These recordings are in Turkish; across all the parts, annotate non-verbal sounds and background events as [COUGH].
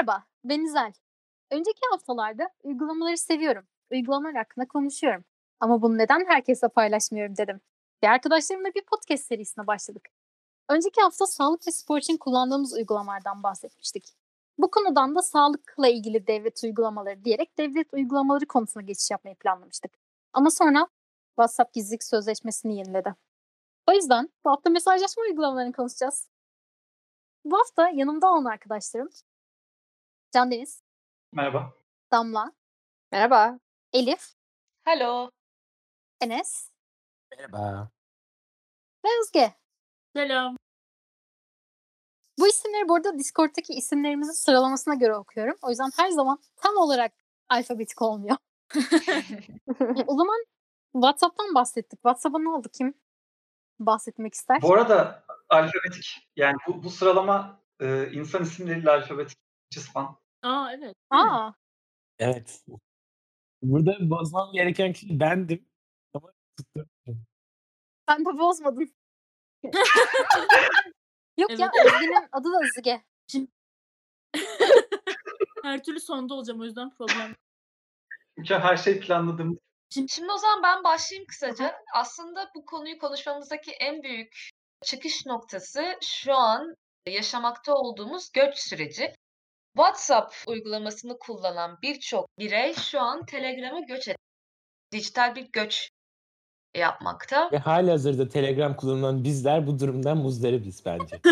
Merhaba, ben İzel. Önceki haftalarda uygulamaları seviyorum. Uygulamalar hakkında konuşuyorum. Ama bunu neden herkesle paylaşmıyorum dedim. Ve arkadaşlarımla bir podcast serisine başladık. Önceki hafta sağlık ve spor için kullandığımız uygulamalardan bahsetmiştik. Bu konudan da sağlıkla ilgili devlet uygulamaları diyerek devlet uygulamaları konusuna geçiş yapmayı planlamıştık. Ama sonra WhatsApp gizlilik sözleşmesini yeniledi. O yüzden bu hafta mesajlaşma uygulamalarını konuşacağız. Bu hafta yanımda olan arkadaşlarım Can Deniz, Merhaba. Damla, Merhaba. Elif, Hello. Enes Merhaba. ve Özge. Selam. Bu isimleri bu arada Discord'daki isimlerimizin sıralamasına göre okuyorum. O yüzden her zaman tam olarak alfabetik olmuyor. [LAUGHS] [LAUGHS] o zaman WhatsApp'tan bahsettik. WhatsApp'a ne oldu? Kim bahsetmek ister? Bu arada alfabetik. Yani bu, bu sıralama e, insan isimleriyle alfabetik. Cisman. Aa evet. Aa, Evet. Burada bozmam gereken kişi bendim. Ama tuttum. sen de bozmadın. [LAUGHS] Yok ya Evet. Özge'nin adı da Özge. [LAUGHS] Her türlü sonda olacağım o yüzden problem. Çünkü her şey planladığım. Şimdi o zaman ben başlayayım kısaca. Aslında bu konuyu konuşmamızdaki en büyük çıkış noktası şu an yaşamakta olduğumuz göç süreci. WhatsApp uygulamasını kullanan birçok birey şu an Telegram'a göç et. Dijital bir göç yapmakta. Ve halihazırda Telegram kullanan bizler bu durumdan muzdaribiz bence. [LAUGHS]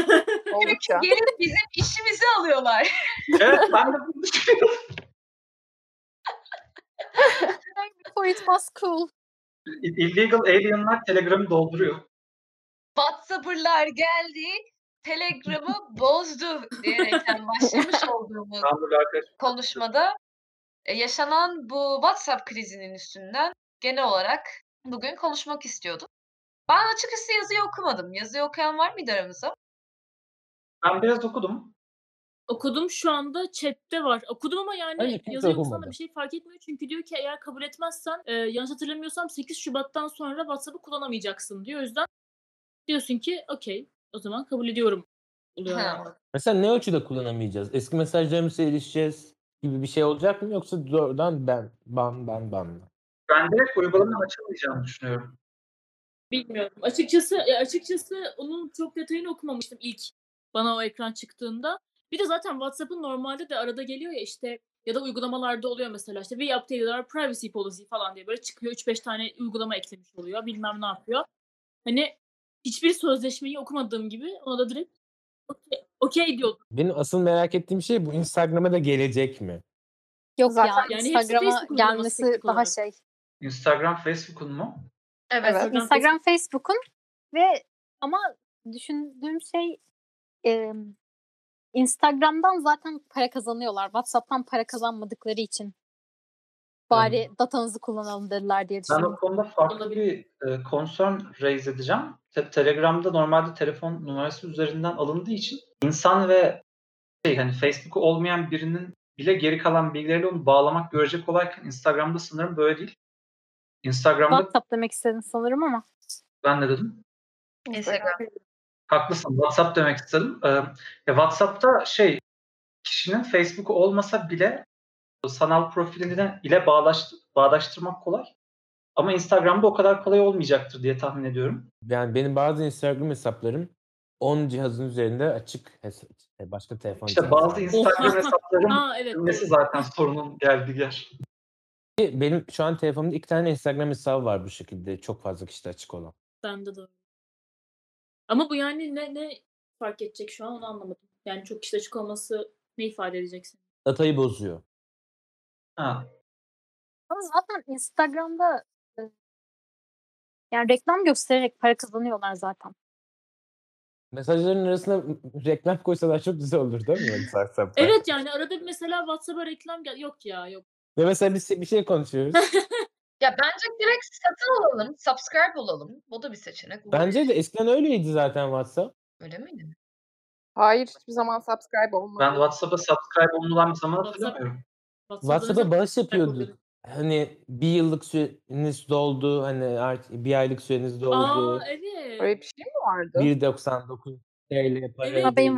Oldukça. Gelip bizim işimizi alıyorlar. Evet ben de bunu düşünüyorum. [LAUGHS] İt was cool. Illegal alienlar Telegram'ı dolduruyor. WhatsApp'ırlar geldi, Telegram'ı bozdu diyerekten başlamış olduğumuz konuşmada e, yaşanan bu WhatsApp krizinin üstünden genel olarak bugün konuşmak istiyordum. Ben açıkçası yazıyı okumadım. Yazıyı okuyan var mıydı aramızda? Ben biraz okudum. Okudum şu anda chatte var. Okudum ama yani Hayır, yazı okusan da bir şey fark etmiyor. Çünkü diyor ki eğer kabul etmezsen e, yanlış hatırlamıyorsam 8 Şubat'tan sonra WhatsApp'ı kullanamayacaksın diyor. O yüzden diyorsun ki okey o zaman kabul ediyorum. Oluyor Ha. yani. Mesela ne ölçüde kullanamayacağız? Eski mesajlarımıza erişeceğiz gibi bir şey olacak mı? Yoksa doğrudan ben, ban, ban, ban mı? Ben direkt uygulamanın açılmayacağını düşünüyorum. Bilmiyorum. Açıkçası açıkçası onun çok detayını okumamıştım ilk bana o ekran çıktığında. Bir de zaten WhatsApp'ın normalde de arada geliyor ya işte ya da uygulamalarda oluyor mesela işte we updated our privacy policy falan diye böyle çıkıyor 3-5 tane uygulama eklemiş oluyor bilmem ne yapıyor. Hani hiçbir sözleşmeyi okumadığım gibi ona da direkt okey okey diyordum. Benim asıl merak ettiğim şey bu Instagram'a da gelecek mi? Yok Zaten ya yani Instagram'a gelmesi daha olarak. şey. Instagram, Facebook'un mu? Evet. Instagram, Instagram, Facebook'un ve ama düşündüğüm şey e, Instagram'dan zaten para kazanıyorlar. WhatsApp'tan para kazanmadıkları için bari datanızı kullanalım dediler diye Ben düşünüyorum. o konuda farklı bir e, concern raise edeceğim. Te- Telegram'da normalde telefon numarası üzerinden alındığı için insan ve şey hani Facebook'u olmayan birinin bile geri kalan bilgileriyle onu bağlamak görecek kolayken Instagram'da sanırım böyle değil. Instagram'da WhatsApp demek istedin sanırım ama. ben ne dedim? Instagram. Haklısın. WhatsApp demek istedim. Ee, ya WhatsApp'ta şey kişinin Facebook'u olmasa bile sanal profilini ile bağdaş, bağdaştırmak kolay. Ama Instagram'da o kadar kolay olmayacaktır diye tahmin ediyorum. Yani benim bazı Instagram hesaplarım 10 cihazın üzerinde açık hesap, başka telefon İşte bazı. Instagram hesapların Aa evet. Doğru. zaten sorunun geldiği yer. Benim şu an telefonumda iki tane Instagram hesabı var bu şekilde çok fazla kişide açık olan. Bende de öyle. Ama bu yani ne ne fark edecek şu an onu anlamadım. Yani çok kişi açık olması ne ifade edecek senin? Datayı bozuyor. Ha. Ama zaten Instagram'da e, yani reklam göstererek para kazanıyorlar zaten. Mesajların arasına reklam koysalar çok güzel olur değil mi? WhatsApp'ta? Evet yani arada bir mesela WhatsApp'a reklam gel yok ya yok. Ve mesela biz bir şey konuşuyoruz. [LAUGHS] Ya bence direkt satın alalım, subscribe olalım. O da bir seçenek. Bence de eskiden öyleydi zaten WhatsApp. Öyle miydi? Hayır hiçbir zaman subscribe olmadı. Ben WhatsApp'a subscribe olunan bir zaman hatırlamıyorum. WhatsApp'a bağış yapıyorduk. oluyordu. Hani bir yıllık süreniz doldu. Hani artık bir aylık süreniz doldu. Aa evet. Öyle bir şey mi vardı? 1.99 TL para Evet, benim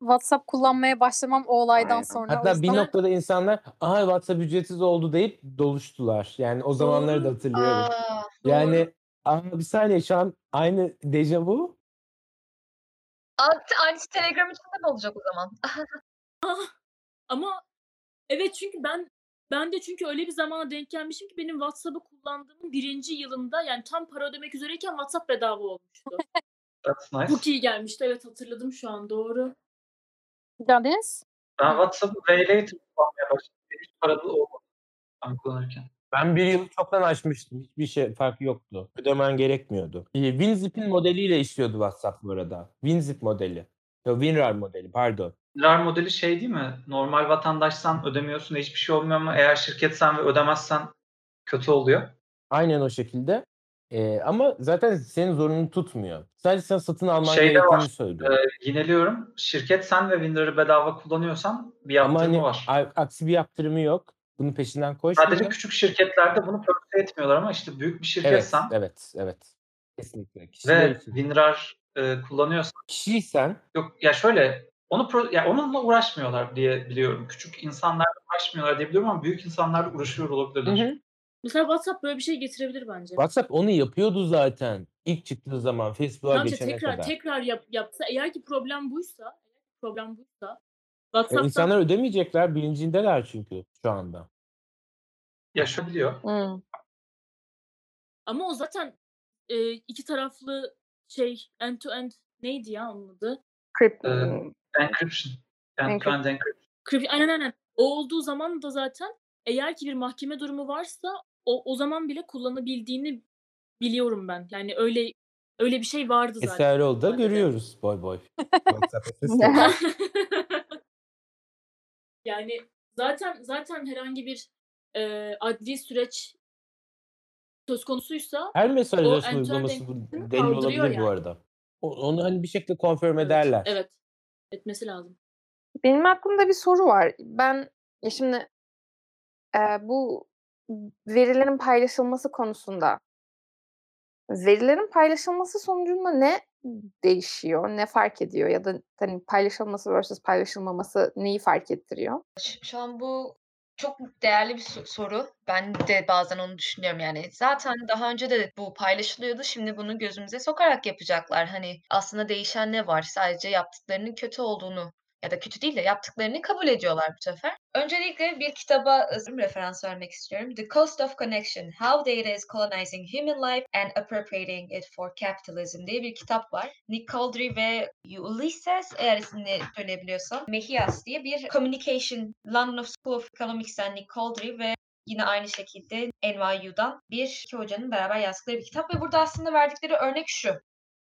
WhatsApp kullanmaya başlamam o olaydan Aynen. sonra. Hatta bir yüzden- noktada insanlar aha WhatsApp ücretsiz oldu deyip doluştular. Yani o zamanları da hatırlıyorum. Aa, Yani aa, bir saniye şu an aynı dejavu. Aynı Telegram için de mi olacak o zaman? [LAUGHS] Ama evet çünkü ben ben de çünkü öyle bir zamana denk gelmişim ki benim WhatsApp'ı kullandığımın birinci yılında yani tam para ödemek üzereyken WhatsApp bedava olmuştu. That's nice. Çok iyi gelmişti. Evet hatırladım şu an doğru. Deniz? Ben WhatsApp'ı Paylater kullanmaya başladım. Hiç paralı olmadı ben kullanırken. Ben bir yıl çoktan açmıştım. Hiçbir şey farkı yoktu. Ödemen gerekmiyordu. Ee, WinZip'in modeliyle işliyordu WhatsApp bu arada. WinZip modeli. Yo, WinRAR modeli pardon. RAR modeli şey değil mi? Normal vatandaşsan ödemiyorsun hiçbir şey olmuyor ama eğer şirketsen ve ödemezsen kötü oluyor. Aynen o şekilde. Ee, ama zaten senin zorunlu tutmuyor. Sadece sen satın alman Şey de gerektiğini var, söylüyor. Ee, yineliyorum. Şirket sen ve WinRAR'ı bedava kullanıyorsan bir Ama yaptırımı hani var. aksi bir yaptırımı yok. Bunun peşinden Sadece koşmayacak. küçük şirketlerde bunu pörse etmiyorlar ama işte büyük bir Evet, şirketsen evet, evet. Kesinlikle. Kişiler ve için. WinRAR e, kullanıyorsan Kişiysen yok ya şöyle onu pro, ya onunla uğraşmıyorlar diye biliyorum. Küçük insanlar uğraşmıyorlar diye biliyorum ama büyük insanlar uğraşıyor olabilirler. Hı hı. Mesela WhatsApp böyle bir şey getirebilir bence. WhatsApp onu yapıyordu zaten. İlk çıktığı zaman Facebook'a Tamam geçene tekrar kadar. tekrar yap, yapsa eğer ki problem buysa eğer ki problem buysa WhatsApp'tan insanlar ödemeyecekler bilincindeler çünkü şu anda. Yaşabiliyor. Hmm. ama o zaten e, iki taraflı şey end to end neydi ya onun adı? Crypt- Ee. Encryption. End-to-end encryption. Aynen aynen. O olduğu zaman da zaten eğer ki bir mahkeme durumu varsa o, o zaman bile kullanabildiğini biliyorum ben. Yani öyle öyle bir şey vardı zaten. Esraroğlu'da normalde de. görüyoruz boy boy. [LAUGHS] [LAUGHS] Yani zaten zaten herhangi bir e, adli süreç söz konusuysa Her mesajlaşma uygulaması bu encryption'ı deli kaldırıyor olabilir bu yani. arada. O- Onu hani bir şekilde konfirm Evet, ederler. Evet. Etmesi lazım. Benim aklımda bir soru var. Ben ya şimdi e, bu verilerin paylaşılması konusunda verilerin paylaşılması sonucunda ne değişiyor, ne fark ediyor ya da hani paylaşılması versus paylaşılmaması neyi fark ettiriyor? Şu an bu çok değerli bir so- soru. Ben de bazen onu düşünüyorum yani. Zaten daha önce de bu paylaşılıyordu. Şimdi bunu gözümüze sokarak yapacaklar. Hani aslında değişen ne var? Sadece yaptıklarının kötü olduğunu ya da kötü değil de yaptıklarını kabul ediyorlar bu sefer. Öncelikle bir kitaba referans vermek istiyorum. The Cost of Connection: How Data is Colonizing Human Life and Appropriating It for Capitalism diye bir kitap var. Nick Caldry ve Ulysses eğer ismini söyleyebiliyorsam Mejias diye bir communication London School of Economics and Nick Caldry ve yine aynı şekilde NYU'dan bir iki hocanın beraber yazdıkları bir kitap ve burada aslında verdikleri örnek şu.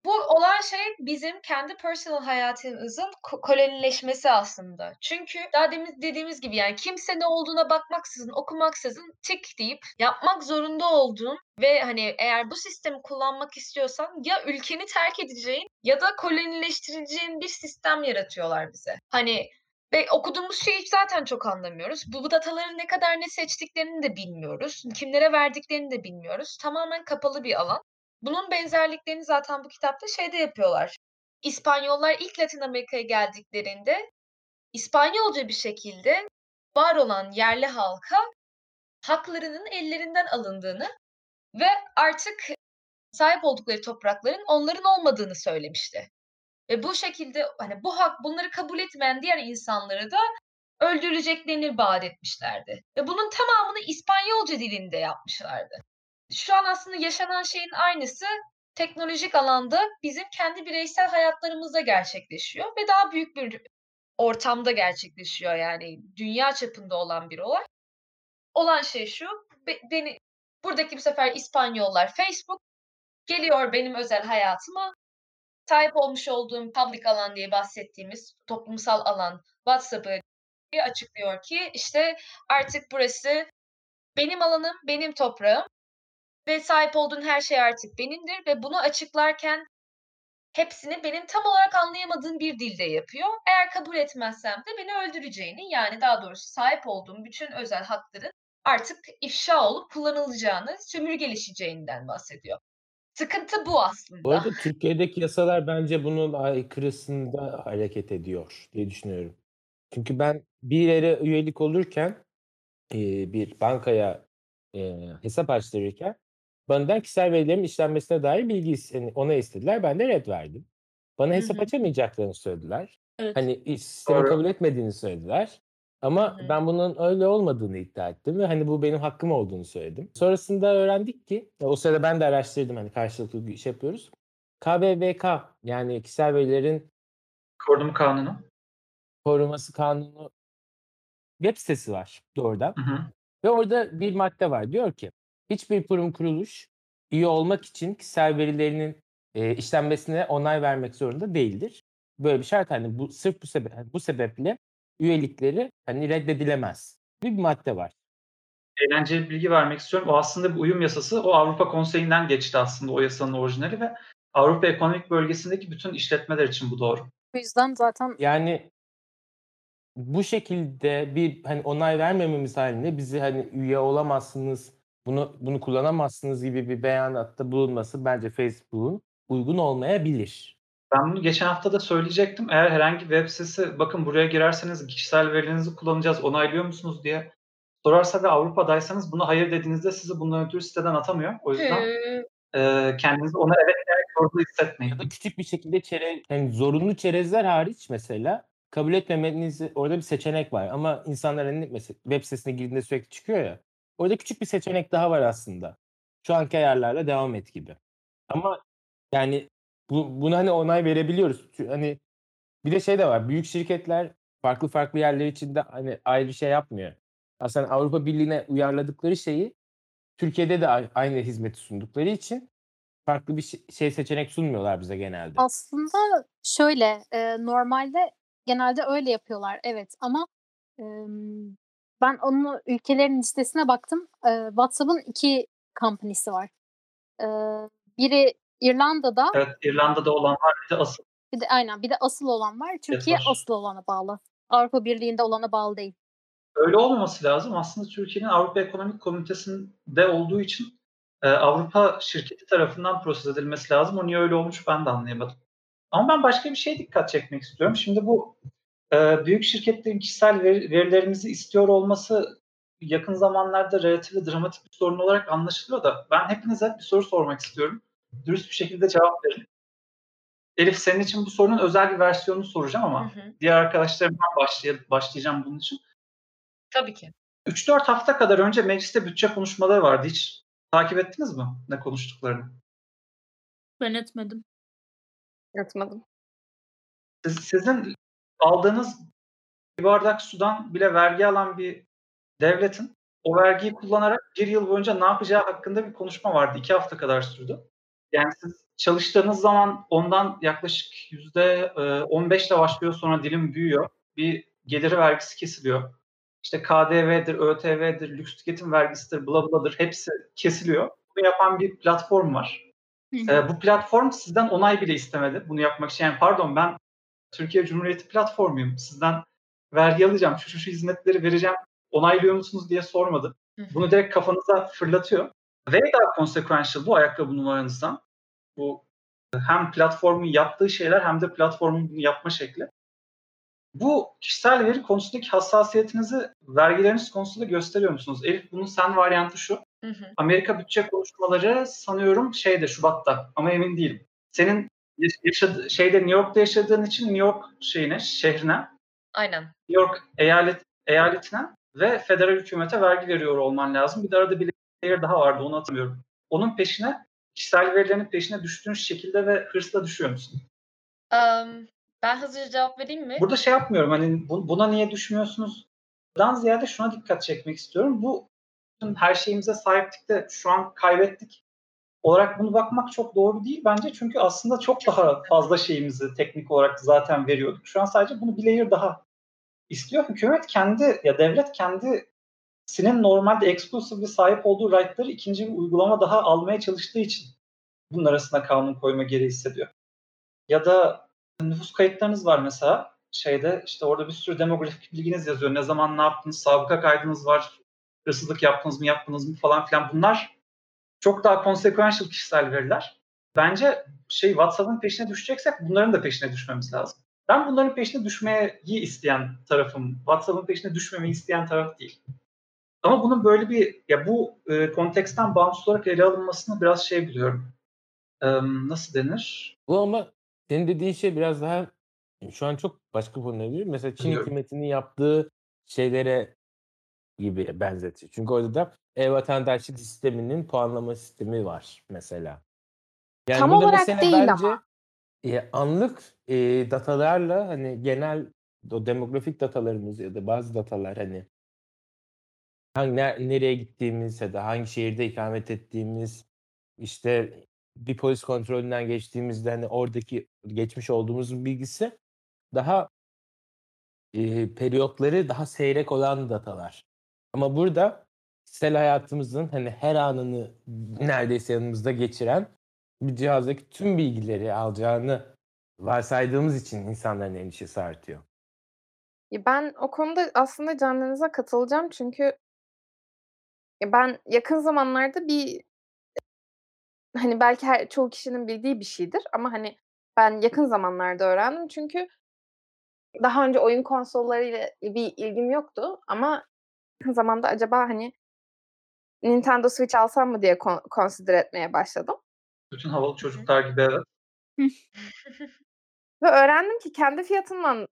Bu olan şey bizim kendi personal hayatımızın ko- kolonileşmesi aslında. Çünkü daha demin dediğimiz gibi yani kimse ne olduğuna bakmaksızın, okumaksızın tik deyip yapmak zorunda olduğun ve hani eğer bu sistemi kullanmak istiyorsan ya ülkeni terk edeceğin ya da kolonileştireceğin bir sistem yaratıyorlar bize. Hani ve okuduğumuz şeyi zaten çok anlamıyoruz. Bu, bu dataların ne kadar ne seçtiklerini de bilmiyoruz. Kimlere verdiklerini de bilmiyoruz. Tamamen kapalı bir alan. Bunun benzerliklerini zaten bu kitapta şeyde yapıyorlar. İspanyollar ilk Latin Amerika'ya geldiklerinde İspanyolca bir şekilde var olan yerli halka haklarının ellerinden alındığını ve artık sahip oldukları toprakların onların olmadığını söylemişti. Ve bu şekilde hani bu hak bunları kabul etmeyen diğer insanları da öldüreceklerini vaat etmişlerdi. Ve bunun tamamını İspanyolca dilinde yapmışlardı. Şu an aslında yaşanan şeyin aynısı teknolojik alanda bizim kendi bireysel hayatlarımızda gerçekleşiyor ve daha büyük bir ortamda gerçekleşiyor. Yani dünya çapında olan bir olay. Olan şey şu, be- beni buradaki bu sefer İspanyollar Facebook geliyor benim özel hayatıma. Sahip olmuş olduğum public alan diye bahsettiğimiz toplumsal alan WhatsApp'ı açıklıyor ki işte artık burası benim alanım, benim toprağım ve sahip olduğun her şey artık benimdir ve bunu açıklarken hepsini benim tam olarak anlayamadığım bir dilde yapıyor. Eğer kabul etmezsem de beni öldüreceğini yani daha doğrusu sahip olduğum bütün özel hakların artık ifşa olup kullanılacağını, sömürgeleşeceğinden bahsediyor. Sıkıntı bu aslında. Bu arada Türkiye'deki yasalar bence bunun aykırısında hareket ediyor diye düşünüyorum. Çünkü ben bir yere üyelik olurken bir bankaya hesap açtırırken benden kişisel verilerimin işlenmesine dair bilgi hani ona istediler. Ben de red verdim. Bana hesap açamayacaklarını söylediler. Evet. Hani sistemi Doğru. kabul etmediğini söylediler. Ama hı. ben bunun öyle olmadığını iddia ettim ve hani bu benim hakkım olduğunu söyledim. Sonrasında öğrendik ki o sırada ben de araştırdım hani karşılıklı bir iş yapıyoruz. KVVK yani kişisel verilerin Korunma kanunu. koruması kanunu web sitesi var doğrudan. Hı hı. Ve orada bir madde var. Diyor ki hiçbir kurum kuruluş üye olmak için kişisel verilerinin e, işlenmesine onay vermek zorunda değildir. Böyle bir şart hani bu sırf bu sebep bu sebeple üyelikleri hani reddedilemez. Bir madde var. Eğlenceli bir bilgi vermek istiyorum. O aslında bir uyum yasası. O Avrupa Konseyi'nden geçti aslında o yasanın orijinali ve Avrupa Ekonomik Bölgesi'ndeki bütün işletmeler için bu doğru. Bu yüzden zaten Yani bu şekilde bir hani onay vermememiz halinde bizi hani üye olamazsınız, bunu bunu kullanamazsınız gibi bir beyanatta bulunması bence Facebook'un uygun olmayabilir. Ben bunu geçen hafta da söyleyecektim. Eğer herhangi bir web sitesi bakın buraya girerseniz kişisel verilerinizi kullanacağız onaylıyor musunuz diye sorarsa ve Avrupa'daysanız buna hayır dediğinizde sizi bundan ötürü siteden atamıyor. O yüzden e, kendinizi ona evet diyerek zorlu hissetmeyin. Ya da küçük bir şekilde çerez, yani zorunlu çerezler hariç mesela kabul etmemeniz orada bir seçenek var. Ama insanlar hani mesela web sitesine girdiğinde sürekli çıkıyor ya. Orada küçük bir seçenek daha var aslında. Şu anki ayarlarla devam et gibi. Ama yani bu, buna hani onay verebiliyoruz. Hani bir de şey de var. Büyük şirketler farklı farklı yerler içinde hani ayrı şey yapmıyor. Aslında Avrupa Birliği'ne uyarladıkları şeyi Türkiye'de de aynı hizmeti sundukları için farklı bir şey seçenek sunmuyorlar bize genelde. aslında şöyle e, normalde genelde öyle yapıyorlar evet ama e, ben onun ülkelerin listesine baktım. E, WhatsApp'ın iki company'si var. E, biri İrlanda'da Evet İrlanda'da olan var bir de asıl. bir de aynen bir de asıl olan var. Türkiye var. asıl olana bağlı. Avrupa Birliği'nde olana bağlı değil. Öyle olmaması lazım. Aslında Türkiye'nin Avrupa Ekonomik Komitesi'nde olduğu için e, Avrupa şirketi tarafından proses edilmesi lazım. O niye öyle olmuş ben de anlayamadım. Ama ben başka bir şeye dikkat çekmek istiyorum. Şimdi bu e, büyük şirketlerin kişisel veri- verilerimizi istiyor olması yakın zamanlarda relatif ve dramatik bir sorun olarak anlaşılıyor da ben hepinize bir soru sormak istiyorum. Dürüst bir şekilde cevap verin. Elif senin için bu sorunun özel bir versiyonunu soracağım ama Hı hı. diğer arkadaşlarımdan başlay- başlayacağım bunun için. Tabii ki. 3-4 hafta kadar önce mecliste bütçe konuşmaları vardı. Hiç takip ettiniz mi ne konuştuklarını? Ben etmedim. Yatmadım. Siz, sizin aldığınız bir bardak sudan bile vergi alan bir devletin o vergiyi kullanarak bir yıl boyunca ne yapacağı hakkında bir konuşma vardı. İki hafta kadar sürdü. Yani siz çalıştığınız zaman ondan yaklaşık yüzde 15 ile başlıyor sonra dilim büyüyor. Bir gelir vergisi kesiliyor. İşte KDV'dir, ÖTV'dir, lüks tüketim vergisidir, bla bladır hepsi kesiliyor. Bunu yapan bir platform var. Ee, bu platform sizden onay bile istemedi bunu yapmak için. Yani pardon ben Türkiye Cumhuriyeti platformuyum. Sizden vergi alacağım, şu şu şu hizmetleri vereceğim, onaylıyor musunuz diye sormadı. Bunu direkt kafanıza fırlatıyor. Ve daha consequential bu ayakkabı numaranızdan. Bu hem platformun yaptığı şeyler hem de platformun bunu yapma şekli. Bu kişisel veri konusundaki hassasiyetinizi vergileriniz konusunda gösteriyor musunuz? Elif bunun sen varyantı şu. Hı hı. Amerika bütçe konuşmaları sanıyorum şeyde Şubat'ta ama emin değilim. Senin yaşadı, şeyde New York'ta yaşadığın için New York şeyine, şehrine, Aynen. New York eyalet eyaletine ve federal hükümete vergi veriyor olman lazım. Bir de arada bir layer daha vardı onu hatırlamıyorum. Onun peşine kişisel verilerin peşine düştüğün şekilde ve hırsla düşüyor musun? Am, ben hızlıca cevap vereyim mi? Burada şey yapmıyorum hani bu- buna niye düşmüyorsunuz? Dan ziyade şuna dikkat çekmek istiyorum. Bu her şeyimize sahiptik de şu an kaybettik olarak bunu bakmak çok doğru değil bence. Çünkü aslında çok daha fazla şeyimizi teknik olarak zaten veriyorduk. Şu an sadece bunu bir layer daha istiyor. Hükümet kendi ya devlet kendisinin normalde exclusively sahip olduğu right'ları ikinci bir uygulama daha almaya çalıştığı için bunun arasına kanun koyma gereği hissediyor. Ya da nüfus kayıtlarınız var mesela şeyde işte orada bir sürü demografik bilginiz yazıyor. Ne zaman ne yaptınız, sabıka kaydınız var, hırsızlık yaptınız mı yaptınız mı falan filan bunlar çok daha consequential kişisel veriler. bence şey WhatsApp'ın peşine düşeceksek bunların da peşine düşmemiz lazım. Ben bunların peşine düşmeyi isteyen tarafım. WhatsApp'ın peşine düşmemeyi isteyen taraf değil. Ama bunun böyle bir ya bu e, konteksten bağımsız olarak ele alınmasını biraz şey biliyorum. E, nasıl denir? Bu ama senin dediğin şey biraz daha şu an çok başka konular Mesela Çin Biliyorum. hükümetinin yaptığı şeylere gibi benzetiyor. Çünkü orada da e-vatandaşlık sisteminin puanlama sistemi var mesela. Yani Tam olarak değil bence ama. e, anlık e, datalarla hani genel o demografik datalarımız ya da bazı datalar hani hangi ner- nereye gittiğimiz ya da hangi şehirde ikamet ettiğimiz işte bir polis kontrolünden geçtiğimizde hani oradaki geçmiş olduğumuz bilgisi daha e, periyotları daha seyrek olan datalar. Ama burada kişisel hayatımızın hani her anını neredeyse yanımızda geçiren bir cihazdaki tüm bilgileri alacağını varsaydığımız için insanların endişesi artıyor. Ben o konuda aslında Candeniz'e katılacağım çünkü ben yakın zamanlarda bir hani, belki her çoğu kişinin bildiği bir şeydir ama, hani, ben yakın zamanlarda öğrendim çünkü daha önce oyun konsollarıyla bir ilgim yoktu ama zamanda acaba, hani, Nintendo Switch alsam mı diye kon consider etmeye başladım. Bütün havalı çocuklar gibi evet. Ve öğrendim ki kendi fiyatından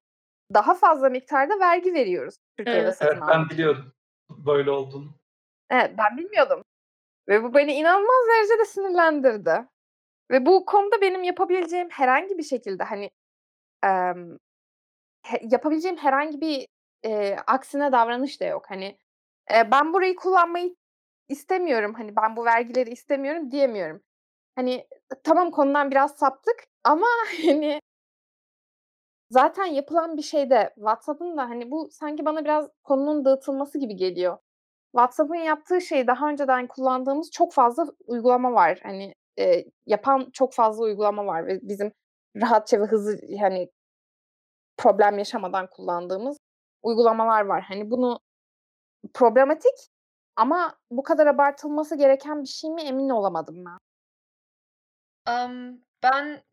daha fazla miktarda vergi veriyoruz Türkiye'de Evet. satın Evet ben biliyordum böyle olduğunu. Evet, ben bilmiyordum ve bu beni inanılmaz derecede sinirlendirdi ve bu konuda benim yapabileceğim herhangi bir şekilde, hani, he yapabileceğim herhangi bir, eee, aksine davranış da yok. Hani, eee, ben burayı kullanmayı istemiyorum, hani, ben bu vergileri istemiyorum diyemiyorum. Hani, tamam konudan biraz saptık ama, [LAUGHS] hani zaten yapılan bir şeyde WhatsApp'ın da, hani, bu sanki bana biraz konunun dağıtılması gibi geliyor. WhatsApp'ın yaptığı şey daha önceden kullandığımız çok fazla uygulama var. Hani, eee, yapan çok fazla uygulama var ve bizim rahatça ve hızlı, hani, problem yaşamadan kullandığımız uygulamalar var. Hani, bunu problematik ama bu kadar abartılması gereken bir şey mi emin olamadım ben. Emm, ben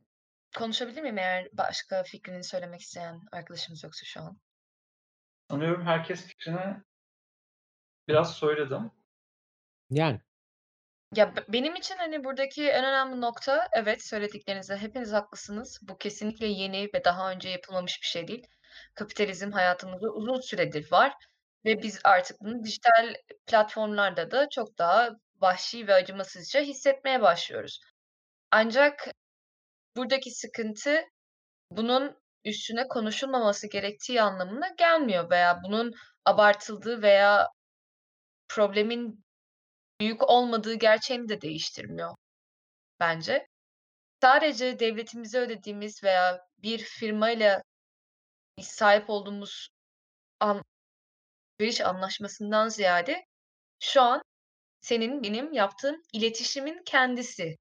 konuşabilir miyim eğer başka fikrini söylemek isteyen arkadaşımız yoksa şu an? Sanıyorum herkes fikrini biraz söyledi. Yani. Ya, be benim için, hani, buradaki en önemli nokta evet, söylediklerinizde hepiniz haklısınız. Bu kesinlikle yeni ve daha önce yapılmamış bir şey değil. Kapitalizm hayatımızda uzun süredir var ve biz artık bunu dijital platformlarda da çok daha vahşi ve acımasızca hissetmeye başlıyoruz. Ancak buradaki sıkıntı bunun üstüne konuşulmaması gerektiği anlamına gelmiyor veya bunun abartıldığı veya problemin büyük olmadığı gerçeğini de değiştirmiyor bence. Sadece devletimize ödediğimiz veya bir firmayla sahip olduğumuz an alışveriş anlaşmasından ziyade şu an senin benim yaptığım iletişimin kendisi.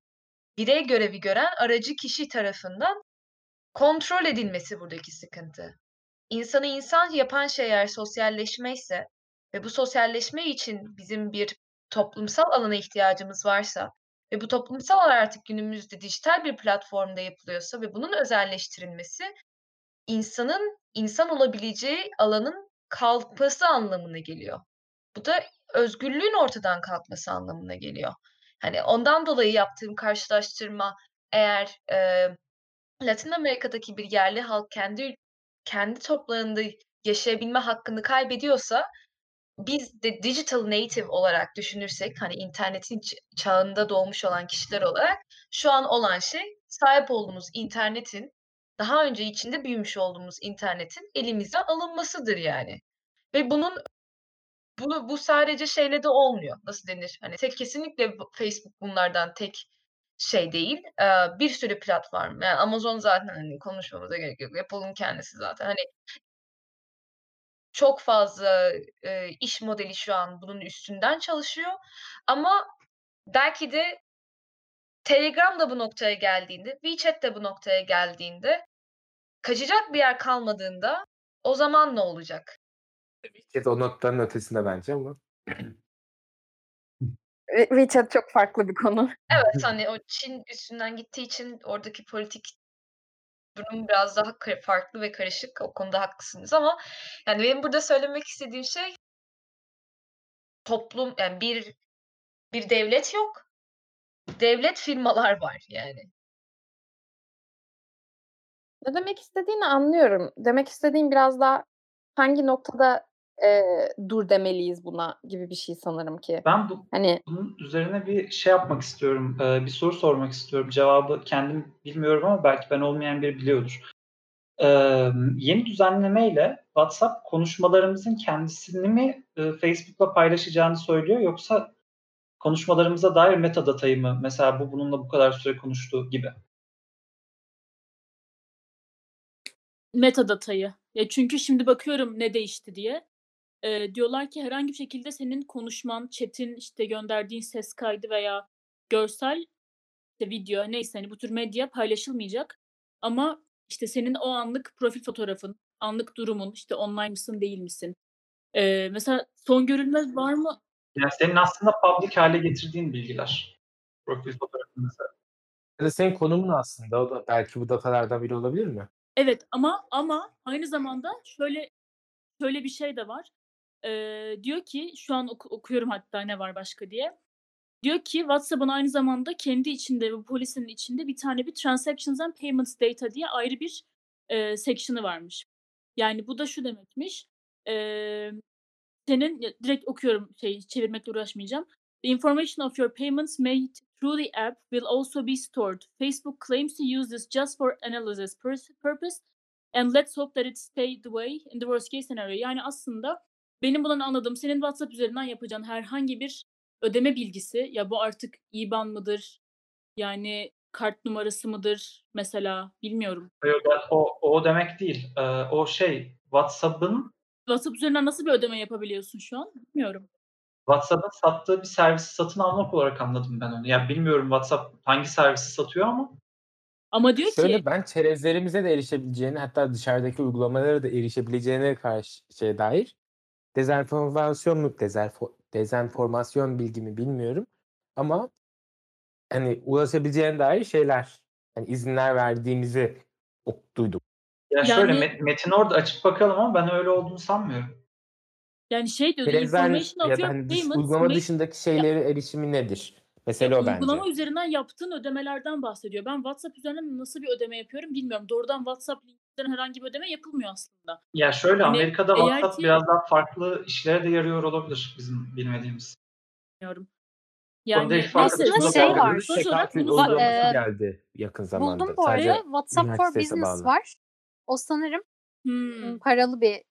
Birey görevi gören aracı kişi tarafından kontrol edilmesi buradaki sıkıntı. İnsanı insan yapan şey eğer sosyalleşmeyse ve bu sosyalleşme için bizim bir toplumsal alana ihtiyacımız varsa ve bu toplumsal artık günümüzde dijital bir platformda yapılıyorsa ve bunun özelleştirilmesi insanın insan olabileceği alanın kalkması anlamına geliyor. Bu da özgürlüğün ortadan kalkması anlamına geliyor. Hani ondan dolayı yaptığım karşılaştırma eğer, eee, Latin Amerika'daki bir yerli halk kendi kendi toprağında yaşayabilme hakkını kaybediyorsa biz de digital native olarak düşünürsek, hani, internetin çağında doğmuş olan kişiler olarak şu an olan şey sahip olduğumuz internetin, daha önce içinde büyümüş olduğumuz internetin elimizden alınmasıdır yani. Ve bunun bunu bu sadece şeyle de olmuyor. Nasıl denir? Hani, tek kesinlikle Facebook bunlardan tek şey değil. Bir sürü platform, yani Amazon zaten, hani, konuşmamıza gerek yok. Apple'ın kendisi zaten, hani çok fazla, iş modeli şu an bunun üstünden çalışıyor ama belki de Telegram da bu noktaya geldiğinde, WeChat de bu noktaya geldiğinde, kaçacak bir yer kalmadığında o zaman ne olacak? WeChat o noktanın ötesinde bence ama. WeChat çok farklı bir konu. Evet, [LAUGHS] hani o Çin üstünden gittiği için oradaki politik durum biraz daha farklı ve karışık. O konuda haklısınız ama yani benim burada söylemek istediğim şey toplum yani bir bir devlet yok. Devlet firmalar var yani. Ne demek istediğini anlıyorum. Demek istediğim biraz daha hangi noktada, eee, dur demeliyiz buna gibi bir şey sanırım ki. Ben bu Hani bunun üzerine bir şey yapmak istiyorum, eee, bir soru sormak istiyorum. Cevabı kendim bilmiyorum ama belki ben olmayan biri biliyordur. Emm, yeni düzenlemeyle WhatsApp konuşmalarımızın kendisini mi, eee, Facebook'la paylaşacağını söylüyor yoksa konuşmalarımıza dair metadatayı mı? Mesela bu bununla bu kadar süre konuştu gibi. Metadatayı. Ya, çünkü şimdi bakıyorum ne değişti diye. Eee, diyorlar ki herhangi bir şekilde senin konuşman, chat'in, işte, gönderdiğin ses kaydı veya görsel, işte, video neyse, hani, bu tür medya paylaşılmayacak ama, işte, senin o anlık profil fotoğrafın, anlık durumun, işte, online mısın, değil misin? Eee, mesela son görülme var mı? Yani senin aslında public hâle getirdiğin bilgiler. Profil fotoğrafın mesela. Ya da senin konumun aslında. O da belki bu datalardan biri olabilir mi? Evet ama ama aynı zamanda şöyle şöyle bir şey de var. Eee, diyor ki şu an oku okuyorum hatta ne var başka diye. Diyor ki WhatsApp'ın aynı zamanda kendi içinde bu policy'nin içinde bir tane bir transactions and payments data diye ayrı bir, eee, section'ı varmış. Yani bu da şu demekmiş, emm, senin direkt okuyorum şeyi çevirmekle uğraşmayacağım. The information of your payments made through the app will also be stored. Facebook claims to use this just for analysis purpose and let's hope that it stay the way in the worst case scenario. Yani aslında benim buradan anladığım senin WhatsApp üzerinden yapacağın herhangi bir ödeme bilgisi, ya bu artık IBAN mıdır, yani kart numarası mıdır mesela bilmiyorum. Yo, ben o o demek değil. Eee, o şey WhatsApp'ın WhatsApp üzerinden nasıl bir ödeme yapabiliyorsun şu an? Bilmiyorum. WhatsApp'ın sattığı bir servisi satın almak olarak anladım ben onu. Ya bilmiyorum WhatsApp hangi servisi satıyor ama Ama diyor Şöyle ki ben çerezlerimize de erişebileceğini hatta dışarıdaki uygulamalara da erişebileceğine karşı şeye dair dezenformasyon mu dezerfo dezenformasyon bilgimi bilmiyorum ama hani ulaşabileceğine dair şeyler, hani izinler verdiğimizi duydum. Ya şöyle Yani met metni orada açıp bakalım ama ben öyle olduğunu sanmıyorum. Yani şey diyor, the Çerezler information ya of your hani payments uygulama dışındaki Ya şeylere erişimi nedir? Ya Mesele o bence. uygulama üzerinden yaptığın ödemelerden bahsediyor. Ben WhatsApp üzerinden nasıl bir ödeme yapıyorum bilmiyorum. Doğrudan WhatsApp linkinden herhangi bir ödeme yapılmıyor aslında. Ya şöyle Hani Amerika'da WhatsApp ki biraz daha farklı işlere de yarıyor olabilir bizim bilmediğimiz. Bilmiyorum. Yani Aslında şey kavga var. sonuç olarak bunu eee, geldi yakın zamanda. buldum bu arada. Sadece WhatsApp for Business bağlı. var. O sanırım, Hımm. paralı bir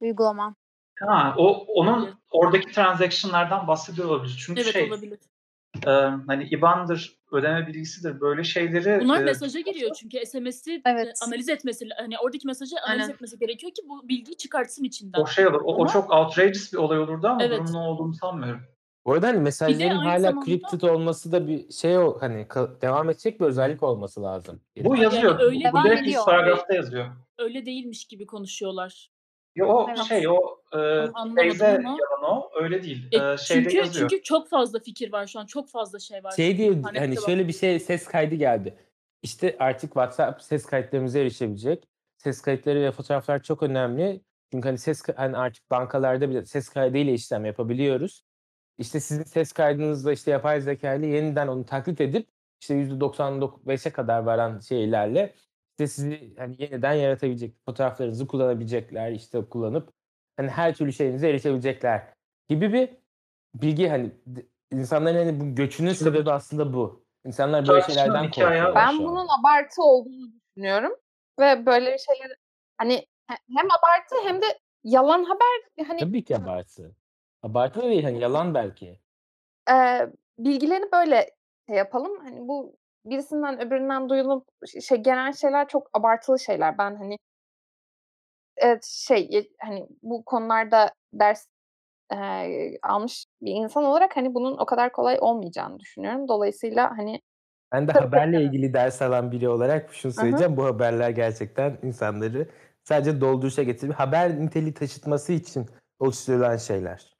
uygulama. Ha, o onun oradaki transaction'lardan bahsediyor olabilir. Çünkü Evet, şey, olabilir. emm, hani IBAN'dır, ödeme bilgisidir böyle şeyleri, Bunlar eee, mesaja giriyor çünkü SMS'i, Evet. analiz etmesi hani oradaki mesajı analiz Aynen. etmesi gerekiyor ki bu bilgiyi çıkartsın o içinden. şey olur. O o Ama çok outrageous bir olay olurdu ama Evet. bunun o olduğunu sanmıyorum. Bu arada hani mesajların hâlâ zamanda olması da bir şey o hani devam edecek bir özellik olması lazım Bu yani yazıyor. Bu öyle bu direkt paragrafta yazıyor. öyle değilmiş gibi konuşuyorlar. Yo, o Evet. şey, o, anlamadım teyze yalan o, öyle değil. E, Eee, şeyde çünkü yazıyor. çünkü çok fazla fikir var şu an. Çok fazla şey var. Şey diye hani bak şöyle bir şey ses kaydı geldi. İşte artık WhatsApp ses kayıtlarımıza erişebilecek. Ses kayıtları ve fotoğraflar çok önemli. Çünkü hani ses hani artık bankalarda bile ses kaydıyla işlem yapabiliyoruz. İşte sizin ses kaydınızla işte yapay zekâyla yeniden onu taklit edip işte %95'e kadar varan şeylerle işte sizi hani yeniden yaratabilecek, fotoğraflarınızı kullanabilecekler, işte kullanıp hani her türlü şeyinize erişebilecekler gibi bir bilgi hani insanların hani bu göçünün sebebi aslında bu. İnsanlar böyle şeylerden var. Ben bunun abartı olduğunu düşünüyorum ve böyle bir şeyleri hani he hem abartı hem de yalan haber hani Tabii ki abartı. Abartı da değil hani yalan belki. Eee, bilgileri böyle şey yapalım. Hani bu birisinden öbüründen duyulup şey gelen şeyler çok abartılı şeyler. Ben hani evet, şey, hani bu konularda ders, eee, almış bir insan olarak hani bunun o kadar kolay olmayacağını düşünüyorum. Dolayısıyla hani Ben de haberle ilgili ders alan biri olarak şunu söyleyeceğim. Bu haberler gerçekten insanları sadece dolduruşa getirip haber niteliği taşıtması için oluşturulan şeyler.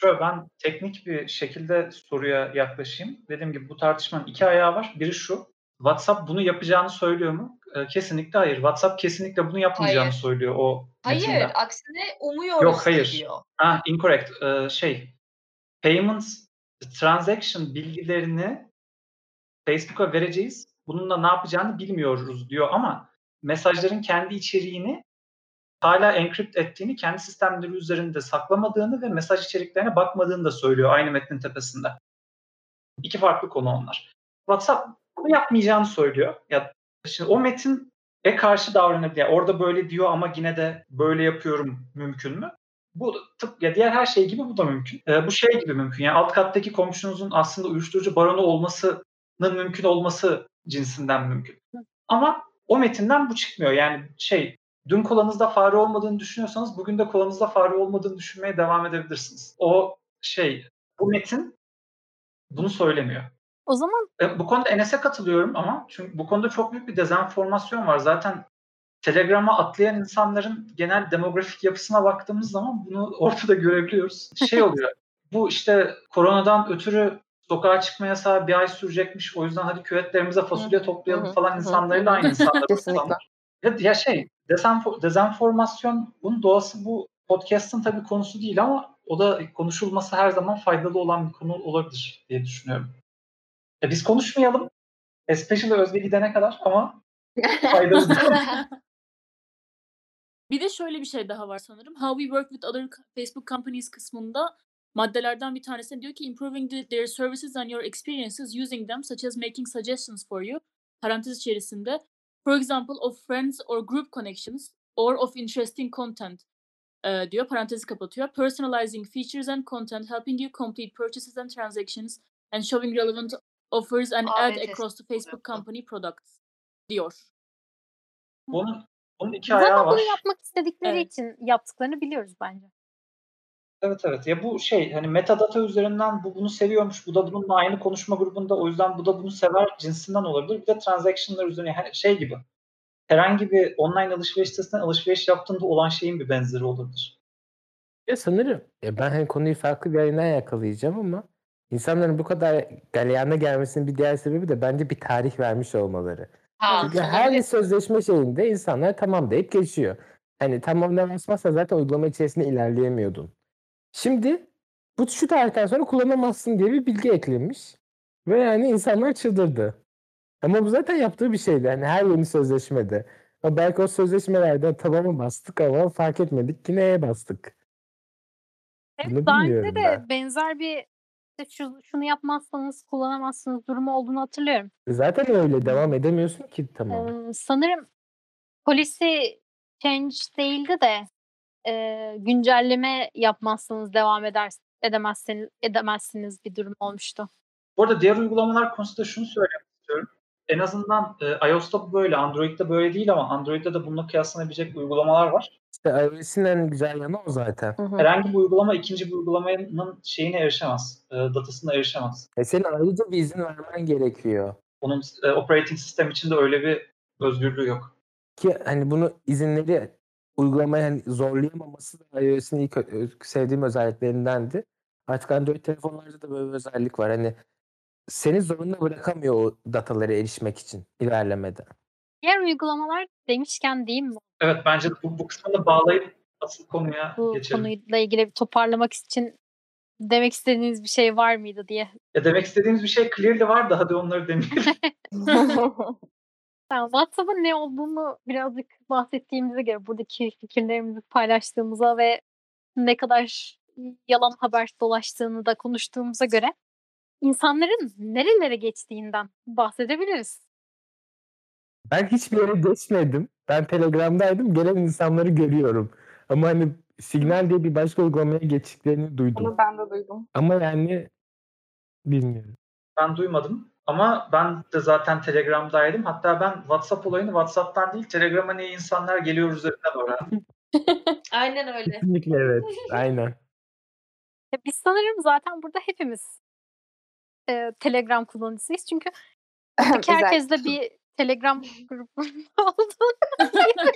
Şöyle ben teknik bir şekilde soruya yaklaşayım. Dediğim gibi bu tartışmanın iki ayağı var. Biri şu. WhatsApp bunu yapacağını söylüyor mu? Ee, kesinlikle hayır. WhatsApp kesinlikle bunu yapmayacağını Hayır. söylüyor o Hayır, metinde. aksine umuyoruz Yok, hayır. diyor. Ha, incorrect. Ee, şey, payments transaction bilgilerini Facebook'a vereceğiz. Bununla ne yapacağını bilmiyoruz diyor ama mesajların kendi içeriğini hala encrypt ettiğini, kendi sistemleri üzerinde saklamadığını ve mesaj içeriklerine bakmadığını da söylüyor aynı metnin tepesinde. İki farklı konu onlar. WhatsApp bunu yapmayacağını söylüyor. Ya şimdi o metin e karşı davranabilir. Yani orada böyle diyor ama yine de böyle yapıyorum mümkün mü? Bu tıp ya diğer her şey gibi bu da mümkün. Ee, bu şey gibi mümkün. Yani alt kattaki komşunuzun aslında uyuşturucu baronu olmasının mümkün olması cinsinden mümkün. Ama o metinden bu çıkmıyor. Yani şey dün kolanızda fare olmadığını düşünüyorsanız bugün de kolanızda fare olmadığını düşünmeye devam edebilirsiniz. O şey bu metin bunu söylemiyor. O zaman E, bu konuda Enes'e katılıyorum ama çünkü bu konuda çok büyük bir dezenformasyon var. Zaten Telegram'a atlayan insanların genel demografik yapısına baktığımız zaman bunu ortada görebiliyoruz. Şey oluyor. [LAUGHS] bu işte koronadan ötürü sokağa çıkma yasağı bir ay sürecekmiş. O yüzden hadi küvetlerimize fasulye toplayalım falan insanlarıyla aynı insanlar. [LAUGHS] Kesinlikle. Ya, ya şey dezenfo- dezenformasyon bunun doğası bu podcast'ın tabii konusu değil ama o da konuşulması her zaman faydalı olan bir konu olabilir diye düşünüyorum. Ya biz konuşmayalım. Especially Özge gidene kadar ama [LAUGHS] faydalı. Bir de şöyle bir şey daha var sanırım. How we work with other Facebook companies kısmında maddelerden bir tanesi diyor ki improving the- their services and your experiences using them such as making suggestions for you parantez içerisinde for example of friends or group connections or of interesting content e, diyor parantezi kapatıyor. Personalizing features and content helping you complete purchases and transactions and showing relevant offers and Aa, add evet, across the Facebook company products diyor. Bunun, bunun iki ayağı zaten var. bunu yapmak istedikleri Evet. için yaptıklarını biliyoruz bence. Evet evet. Ya bu şey hani metadata üzerinden bu bunu seviyormuş. Bu da bununla aynı konuşma grubunda. O yüzden bu da bunu sever cinsinden olabilir. Bir de transaction'lar üzerine yani şey gibi. Herhangi bir online alışveriş sitesinden alışveriş yaptığında olan şeyin bir benzeri olabilir. Ya sanırım ya ben hani konuyu farklı bir yerinden yakalayacağım ama insanların bu kadar galeyana gelmesinin bir diğer sebebi de bence bir tarih vermiş olmaları. Ha, Çünkü her bir sözleşme şeyinde insanlar tamam deyip geçiyor. Hani tamamına basmazsa zaten uygulama içerisinde ilerleyemiyordun. Şimdi bu şu tarihten sonra kullanamazsın diye bir bilgi eklenmiş. Ve yani insanlar çıldırdı. Ama bu zaten yaptığı bir şeydi. Hani her yeni sözleşmede. Ama belki o sözleşmelerden tamamı bastık ama fark etmedik ki neye bastık. Evet, Bunu daha önce de ben. benzer bir şu, şunu yapmazsanız kullanamazsınız durumu olduğunu hatırlıyorum. Zaten öyle devam edemiyorsun ki tamam. Ee, sanırım polisi change değildi de e, güncelleme yapmazsanız devam eder edemezseniz edemezsiniz bir durum olmuştu. Bu arada diğer uygulamalar konusunda şunu söylemek istiyorum. En azından e, iOS'ta bu böyle, Android'de böyle değil ama Android'de de bununla kıyaslanabilecek uygulamalar var. İşte iOS'in en güzel yanı o zaten. Hı hı. Herhangi bir uygulama ikinci bir uygulamanın şeyine erişemez, e, datasına erişemez. E senin ayrıca bir izin vermen gerekiyor. Onun e, operating sistem içinde öyle bir özgürlüğü yok. Ki hani bunu izinleri uygulamaya hani zorlayamaması da iOS'in ilk ö- sevdiğim özelliklerindendi. Artık Android telefonlarda da böyle bir özellik var. Hani seni zorunda bırakamıyor o datalara erişmek için ilerlemede. Diğer uygulamalar demişken diyeyim mi? Evet bence bu, bu kısmını bağlayıp asıl konuya Bu geçelim. konuyla ilgili bir toparlamak için demek istediğiniz bir şey var mıydı diye. Ya demek istediğimiz bir şey clearly var da hadi onları demeyelim. [LAUGHS] [LAUGHS] Yani WhatsApp'ın ne olduğunu birazcık bahsettiğimize göre buradaki fikirlerimizi paylaştığımıza ve ne kadar yalan haber dolaştığını da konuştuğumuza göre insanların nerelere geçtiğinden bahsedebiliriz. Ben hiçbir yere geçmedim. Ben Telegram'daydım. Gelen insanları görüyorum. Ama hani Signal diye bir başka uygulamaya geçtiklerini duydum. Onu ben de duydum. Ama yani bilmiyorum. Ben duymadım. Ama ben de zaten Telegram'daydım. Hatta ben WhatsApp olayını WhatsApp'tan değil Telegram'a niye insanlar geliyor üzerinden öğrendim. [LAUGHS] Aynen öyle. Kesinlikle evet. Aynen. [LAUGHS] Ya Biz sanırım zaten burada hepimiz e, Telegram kullanıcısıyız. Çünkü [CLEARS THROAT] buradaki Özel. herkes de bir Telegram grubunda [LAUGHS] olduğunu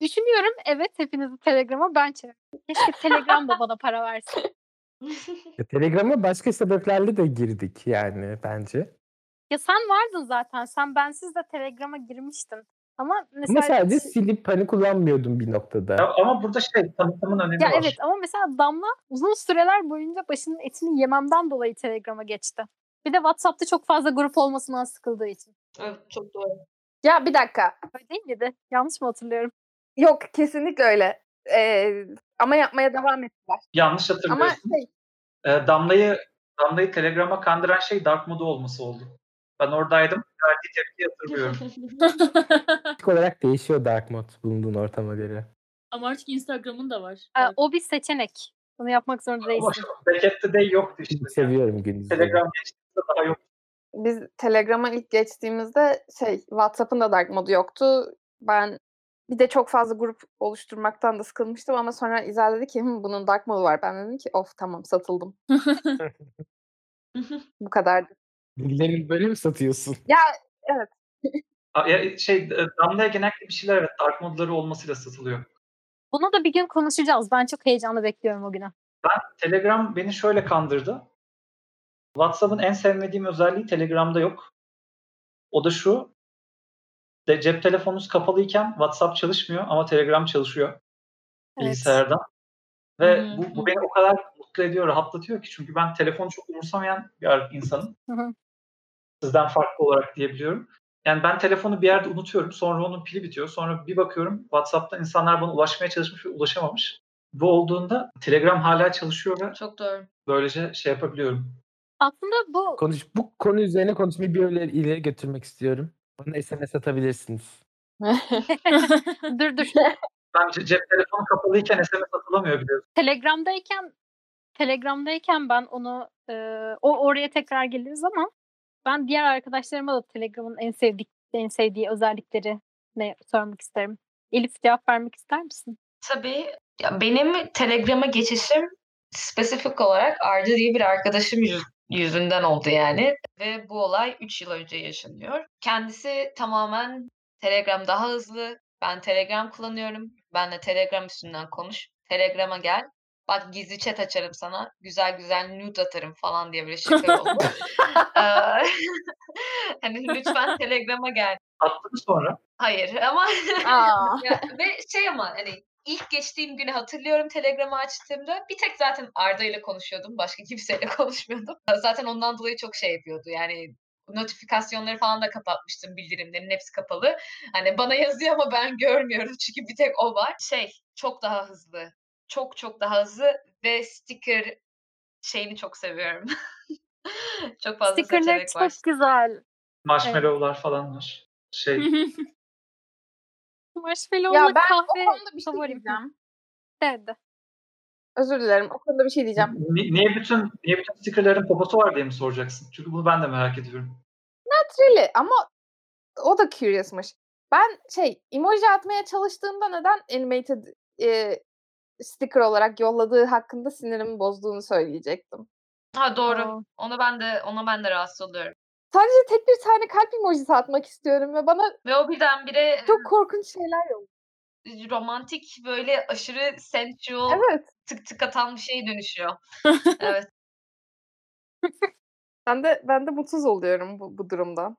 düşünüyorum. Evet hepinizi Telegram'a ben çevirdim. Keşke Telegram da bana para verse. Telegram'a başka sebeplerle de girdik yani bence. Ya sen vardın zaten. Sen bensiz de Telegram'a girmiştin. Ama mesela Ama sadece silip hani kullanmıyordum bir noktada. Ya ama burada şey tanıtımın önemi ya var. evet ama mesela Damla uzun süreler boyunca başının etini yememden dolayı Telegram'a geçti. Bir de WhatsApp'ta çok fazla grup olmasından sıkıldığı için. Evet çok doğru. Ya bir dakika. Öyle değil miydi? Yanlış mı hatırlıyorum? Yok kesinlikle öyle. Ee, ama yapmaya devam ettiler. Yanlış Ama hatırlıyorsun. şey, Ee, Damla'yı Damla'yı Telegram'a kandıran şey dark modu olması oldu. Ben oradaydım. Verdiği tepkiyi hatırlıyorum. [LAUGHS] Olarak değişiyor Dark Mode bulunduğun ortama göre. Ama artık Instagram'ın da var. Ee, o bir seçenek. Bunu yapmak zorunda Ama değilsin. Backend'de de yoktu işte. Seviyorum gündüzleri. Telegram geçtiğinde daha yok. biz Telegram'a ilk geçtiğimizde şey WhatsApp'ın da dark modu yoktu. Ben bir de çok fazla grup oluşturmaktan da sıkılmıştım ama sonra İzel dedi ki "Hı, bunun dark modu var. Ben dedim ki of tamam satıldım. [LAUGHS] Bu kadardı. Birilerini böyle mi satıyorsun? Aa, ya şey e, Damla'ya genellikle bir şeyler evet dark modları olmasıyla satılıyor. Bunu da bir gün konuşacağız. Ben çok heyecanla bekliyorum o günü. Telegram beni şöyle kandırdı. WhatsApp'ın en sevmediğim özelliği Telegram'da yok. O da şu. De cep telefonunuz kapalıyken WhatsApp çalışmıyor ama Telegram çalışıyor Evet. bilgisayardan. Ve hı, bu, bu beni o kadar mutlu ediyor, rahatlatıyor ki. Çünkü ben telefonu çok umursamayan bir insanım. Hı hı. Sizden farklı olarak diyebiliyorum. Yani ben telefonu bir yerde unutuyorum. Sonra onun pili bitiyor. Sonra bir bakıyorum WhatsApp'tan insanlar bana ulaşmaya çalışmış ve ulaşamamış. Bu olduğunda Telegram hala çalışıyor ve Çok doğru. böylece şey yapabiliyorum. Aslında bu Konuş, bu konu üzerine konuşmayı bir öyle ileri götürmek istiyorum. Bana SMS atabilirsiniz. [LAUGHS] dur dur. Bence cep telefonu kapalıyken SMS atılamıyor biliyorsun. Telegram'dayken Telegram'dayken ben onu e, o oraya tekrar geliriz ama ben diğer arkadaşlarıma da Telegram'ın en sevdik en sevdiği özellikleri ne sormak isterim. Elif cevap vermek ister misin? Tabii. Ya benim Telegram'a geçişim spesifik olarak Arda diye bir arkadaşım yüz- yüzünden oldu yani. Ve bu olay 3 yıl önce yaşanıyor. Kendisi tamamen Telegram daha hızlı. Ben Telegram kullanıyorum. Benle Telegram üstünden konuş. Telegram'a gel. Bak gizli chat açarım sana. Güzel güzel nude atarım falan diye böyle şaka oldu. [LAUGHS] [LAUGHS] Hani lütfen Telegram'a gel. Attım sonra. Hayır ama [LAUGHS] ve şey ama hani ilk geçtiğim günü hatırlıyorum Telegram'ı açtığımda bir tek zaten Arda ile konuşuyordum. Başka [LAUGHS] kimseyle konuşmuyordum. Zaten ondan dolayı çok şey yapıyordu. Yani notifikasyonları falan da kapatmıştım. Bildirimlerin hepsi kapalı. Hani bana yazıyor ama ben görmüyorum [LAUGHS] çünkü bir tek o var. Şey çok daha hızlı. Çok çok daha hızlı ve sticker şeyini çok seviyorum. [LAUGHS] çok fazla Stickerler seçenek çok var. güzel. Marshmallow'lar falan var. Şey, Marshmallow'la ya ben kahve o konuda bir şey diyeceğim. Evet. Özür dilerim. O konuda bir şey diyeceğim. ni- niye bütün niye bütün stickerlerin poposu var diye mi soracaksın? Çünkü bunu ben de merak ediyorum. Really ama o da curious'mış. Ben şey emoji atmaya çalıştığımda neden animated e, sticker olarak yolladığı hakkında sinirimi bozduğunu söyleyecektim. Ha doğru. Aa. Ona ben de ona ben de rahatsız oluyorum. Sadece tek bir tane kalp emojisi atmak istiyorum ve bana Ve o birdenbire çok korkunç şeyler yolluyor. romantik böyle aşırı sensual Evet. tık tık atan bir şeye dönüşüyor. [LAUGHS] evet. Ben de ben de mutsuz oluyorum bu, bu durumda.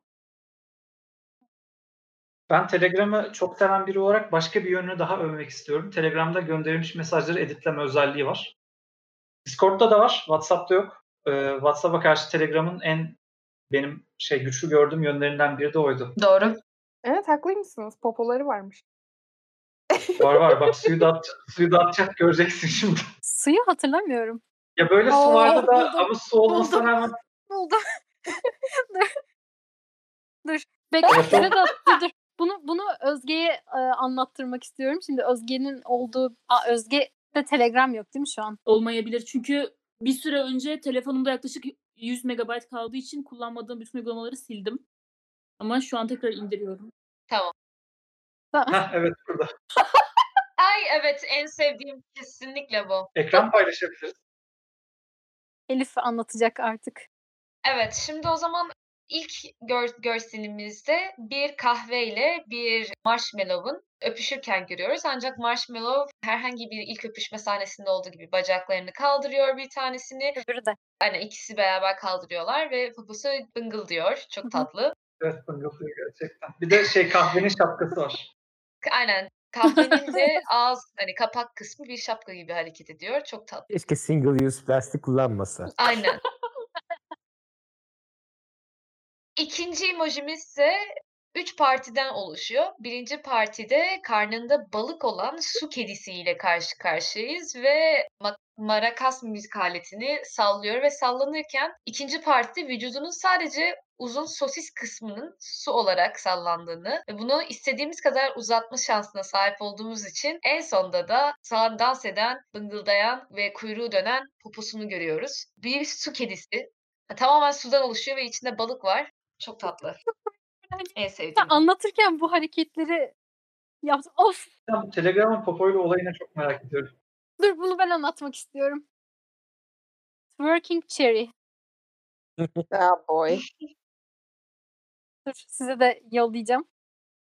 Ben Telegram'ı çok seven biri olarak başka bir yönünü daha övmek istiyorum. Telegram'da gönderilmiş mesajları editleme özelliği var. Discord'da da var, WhatsApp'ta yok. Ee, WhatsApp'a karşı Telegram'ın en benim şey güçlü gördüğüm yönlerinden biri de oydu. Doğru. Evet haklıymışsınız. Popoları varmış. Var var bak suyu da, [LAUGHS] at, suyu da atacak göreceksin şimdi. [LAUGHS] Suyu hatırlamıyorum. Ya böyle su Oo, vardı da buldum, ama su olmasına buldum. rağmen Buldum. [LAUGHS] dur. Dur. Bekle. Sedat, dur, dur. Bunu bunu Özge'ye e, anlattırmak istiyorum. Şimdi Özge'nin olduğu Aa, Özge'de Telegram yok değil mi şu an? Olmayabilir çünkü bir süre önce telefonumda yaklaşık 100 megabayt kaldığı için kullanmadığım bütün uygulamaları sildim. Ama şu an tekrar indiriyorum. Heh, evet burada. [LAUGHS] Ay evet en sevdiğim kesinlikle bu. Ekran paylaşabiliriz. Elif anlatacak artık. Evet şimdi o zaman ilk gör- görselimizde bir kahveyle bir marshmallow'un öpüşürken görüyoruz. Ancak marshmallow herhangi bir ilk öpüşme sahnesinde olduğu gibi bacaklarını kaldırıyor bir tanesini. Öbürü de. Aynen ikisi beraber kaldırıyorlar ve poposu bıngıl diyor. Çok tatlı. Evet bıngıldıyor gerçekten. Bir de şey kahvenin şapkası var. Aynen. Kahvenin de ağız hani kapak kısmı bir şapka gibi hareket ediyor. Çok tatlı. Keşke single use plastik kullanmasa. Aynen. İkinci emojimiz ise 3 partiden oluşuyor. Birinci partide karnında balık olan su kedisiyle karşı karşıyayız ve ma- marakas müzik aletini sallıyor ve sallanırken ikinci partide vücudunun sadece uzun sosis kısmının su olarak sallandığını ve bunu istediğimiz kadar uzatma şansına sahip olduğumuz için en sonda da sağ dans eden, bıngıldayan ve kuyruğu dönen poposunu görüyoruz. Bir su kedisi. Tamamen sudan oluşuyor ve içinde balık var. Çok tatlı. Yani En sen sevdiğim. anlatırken bu hareketleri yaptım. Of Ben bu Telegram'ın popoyla olayını çok merak ediyorum. dur bunu ben anlatmak istiyorum. Twerking Cherry. Ya [LAUGHS] boy. Dur size de yollayacağım.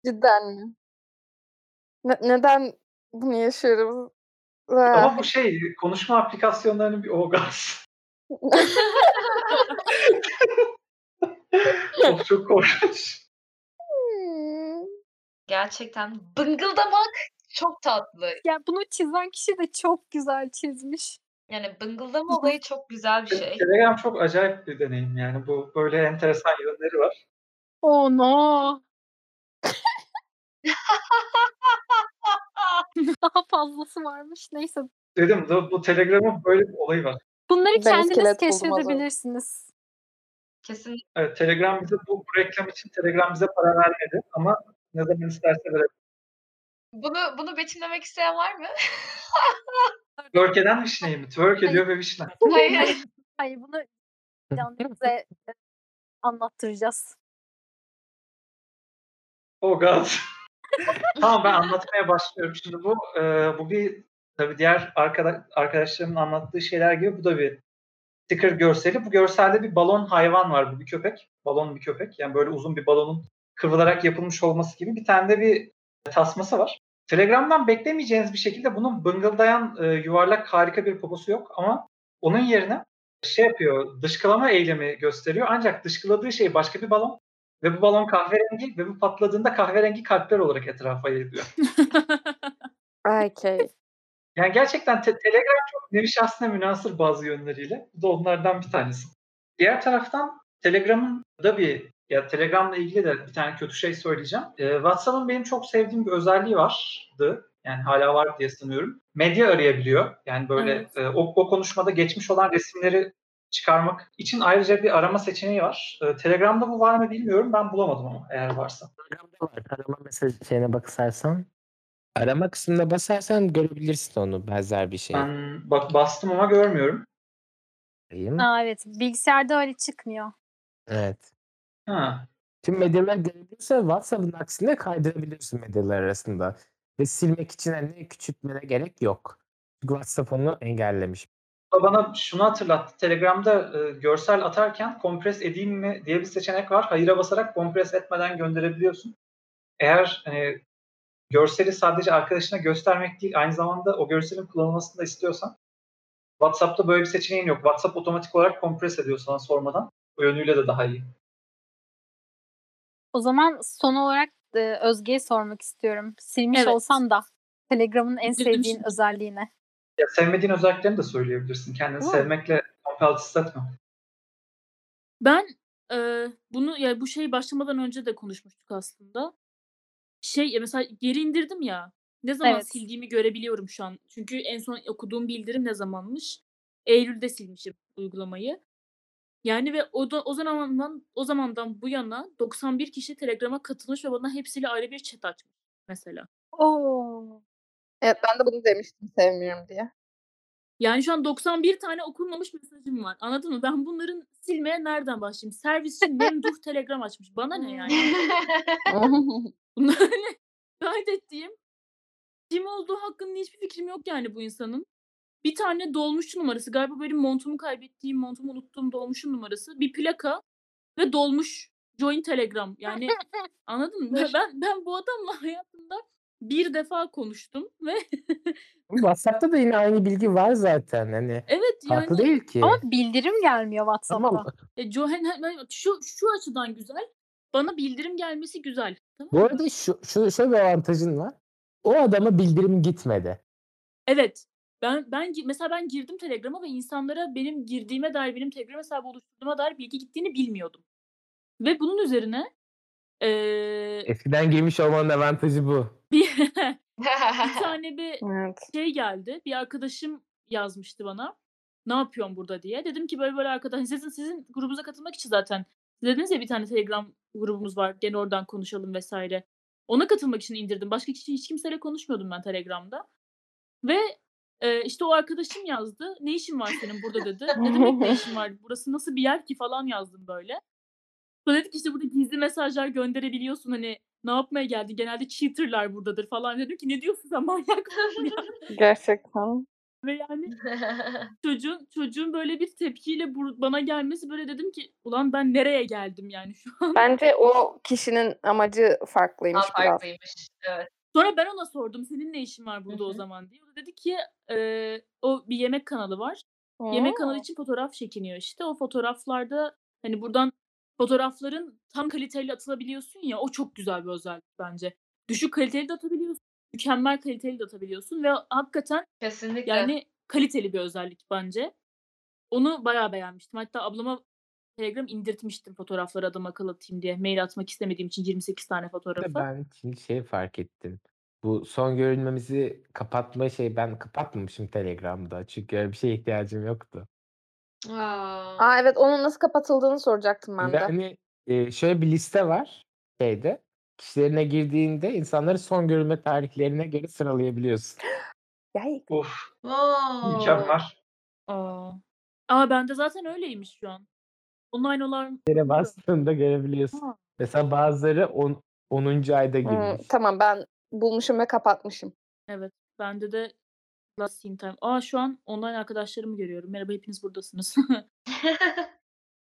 Cidden mi? Ne- neden bunu yaşıyoruz? Ah. Ama bu şey konuşma aplikasyonlarının bir orgaz. [LAUGHS] [LAUGHS] of çok korkunç. Gerçekten bıngıldamak çok tatlı. Ya bunu çizen kişi de çok güzel çizmiş. Yani bıngıldama olayı çok güzel bir şey. Telegram çok acayip bir deneyim yani. Bu böyle enteresan yönleri var. Oh no. [LAUGHS] [LAUGHS] Daha fazlası varmış. Neyse. Dedim bu, bu Telegram'ın böyle bir olayı var. Bunları Ben kendiniz keşfedebilirsiniz. Kesin Evet, Telegram bize bu, bu reklam için Telegram bize para vermedi ama ne zaman isterse verebilir. bunu bunu betimlemek isteyen var mı? [LAUGHS] Twerk eden vişneyi mi? Twerk ediyor ve vişne. Hayır. Hayır bunu canınıza e, anlattıracağız. Oh god. [LAUGHS] tamam ben anlatmaya başlıyorum. Şimdi bu e, bu bir tabii diğer arkada, arkadaşlarımın anlattığı şeyler gibi bu da bir sticker görseli. Bu görselde bir balon hayvan var. Bu bir köpek. Balon bir köpek. Yani böyle uzun bir balonun kıvrılarak yapılmış olması gibi bir tane de bir tasması var. Telegram'dan beklemeyeceğiniz bir şekilde bunun bıngıldayan e, yuvarlak harika bir poposu yok ama onun yerine şey yapıyor, dışkılama eylemi gösteriyor. Ancak dışkıladığı şey başka bir balon ve bu balon kahverengi ve bu patladığında kahverengi kalpler olarak etrafa yayılıyor. [LAUGHS] Okay. Yani gerçekten te- Telegram çok nevi şahsına münasır bazı yönleriyle. Bu da onlardan bir tanesi. Diğer taraftan Telegram'ın da bir ya Telegram'la ilgili de bir tane kötü şey söyleyeceğim. Ee, WhatsApp'ın benim çok sevdiğim bir özelliği vardı. Yani hala var diye sanıyorum. Medya arayabiliyor. Yani böyle Evet. e, o, o konuşmada geçmiş olan resimleri çıkarmak için ayrıca bir arama seçeneği var. Ee, Telegram'da bu var mı bilmiyorum. Ben bulamadım ama eğer varsa. Telegram'da var. Arama mesaj şeyine basarsan. Arama kısmına basarsan görebilirsin onu benzer bir şey. Ben bak bastım ama görmüyorum. Diyeyim. Aa, evet. Bilgisayarda öyle çıkmıyor. Evet. Ha. Tüm medyalar görebiliyorsa WhatsApp'ın aksine kaydırabilirsin medyalar arasında. Ve silmek için hani küçültmene gerek yok. Çünkü WhatsApp onu engellemiş. Bana şunu hatırlattı. Telegram'da e, görsel atarken kompres edeyim mi diye bir seçenek var. Hayır'a basarak kompres etmeden gönderebiliyorsun. Eğer hani, görseli sadece arkadaşına göstermek değil, aynı zamanda o görselin kullanılmasını da istiyorsan WhatsApp'ta böyle bir seçeneğin yok. WhatsApp otomatik olarak kompres ediyor sana sormadan. O yönüyle de daha iyi. O zaman son olarak e, Özge'ye sormak istiyorum. Silmiş Evet. olsan da Telegram'ın en Üzüldüm sevdiğin şimdi. özelliğine. Ya sevmediğin özelliklerini de söyleyebilirsin. Kendini Hı. sevmekle compelled hissetme. Ben e, bunu ya bu şey başlamadan önce de konuşmuştuk aslında. Şey mesela geri indirdim ya. Ne zaman Evet. sildiğimi görebiliyorum şu an. Çünkü en son okuduğum bildirim ne zamanmış? Eylül'de silmişim uygulamayı. Yani ve o da, o zamandan o zamandan bu yana 91 kişi Telegram'a katılmış ve bana hepsiyle ayrı bir chat açmış mesela. Oo. Evet ben de bunu demiştim sevmiyorum diye. Yani şu an 91 tane okunmamış mesajım var. Anladın mı? Ben bunların silmeye nereden başlayayım? Servis için memduh Telegram açmış. Bana ne yani? [LAUGHS] Bunlar ne? [LAUGHS] Kaydettiğim kim olduğu hakkında hiçbir fikrim yok yani bu insanın. Bir tane dolmuş numarası galiba benim montumu kaybettiğim, montumu unuttuğum dolmuşun numarası. Bir plaka ve dolmuş join Telegram. Yani anladın mı? Ben ben bu adamla hayatımda bir defa konuştum ve [LAUGHS] WhatsApp'ta da yine aynı bilgi var zaten. Hani evet farklı yani değil ki. Ama bildirim gelmiyor WhatsApp'ta. Tamam. e, şu şu açıdan güzel. Bana bildirim gelmesi güzel. Tamam Bu arada şu, şu şöyle bir avantajın var. O adama bildirim gitmedi. Evet. Ben ben mesela ben girdim Telegram'a ve insanlara benim girdiğime dair benim Telegram hesabı oluşturduğuma dair bilgi gittiğini bilmiyordum. Ve bunun üzerine eee Eskiden girmiş olmanın avantajı bu. bir, [LAUGHS] bir [LAUGHS] tane bir Evet. şey geldi. Bir arkadaşım yazmıştı bana. Ne yapıyorsun burada diye. Dedim ki böyle böyle arkadaş sizin sizin grubunuza katılmak için zaten siz dediniz ya bir tane Telegram grubumuz var. Gene oradan konuşalım vesaire. Ona katılmak için indirdim. Başka kişi hiç kimseyle konuşmuyordum ben Telegram'da. Ve e, işte o arkadaşım yazdı. Ne işin var senin burada dedi. Ne demek ne işin var? Burası nasıl bir yer ki falan yazdım böyle. Sonra dedik işte burada gizli mesajlar gönderebiliyorsun. Hani ne yapmaya geldin? Genelde cheaterlar buradadır falan. Dedim ki ne diyorsun sen manyak mısın ya? [LAUGHS] Gerçekten. Ve yani çocuğun çocuğun böyle bir tepkiyle bana gelmesi böyle dedim ki ulan ben nereye geldim yani şu an. Bence o kişinin amacı farklıymış Daha biraz. farklıymış. Evet. Sonra ben ona sordum senin ne işin var burada Hı o zaman diye. O da dedi ki "Eee, o bir yemek kanalı var. Yemek kanalı için fotoğraf çekiniyor işte. O fotoğraflarda hani buradan fotoğrafların tam kaliteli atılabiliyorsun ya o çok güzel bir özellik bence. Düşük kaliteli de atabiliyorsun. Mükemmel kaliteli de atabiliyorsun ve hakikaten Kesinlikle. yani kaliteli bir özellik bence. Onu bayağı beğenmiştim. Hatta ablama Telegram indirtmiştim fotoğrafları adam akıllı atayım diye. Mail atmak istemediğim için 28 tane fotoğrafı. ben şimdi şey fark ettim. Bu son görülmemizi kapatma şey ben kapatmamışım Telegram'da. Çünkü öyle bir şeye ihtiyacım yoktu. Aa. Aa evet onun nasıl kapatıldığını soracaktım ben de. hani e, şöyle bir liste var şeyde. Kişilerine girdiğinde insanları son görülme tarihlerine göre sıralayabiliyorsun. [GASPS] Yay. Of Oo. mükemmel. Aa. Aa bende zaten öyleymiş şu an. Online olan Yere bastığında görebiliyorsun. Ha. Mesela bazıları on, 10. ayda Hmm, girmiş. tamam ben bulmuşum ve kapatmışım. Evet. Bende de Last Scene Time. Aa şu an online arkadaşlarımı görüyorum. Merhaba hepiniz buradasınız.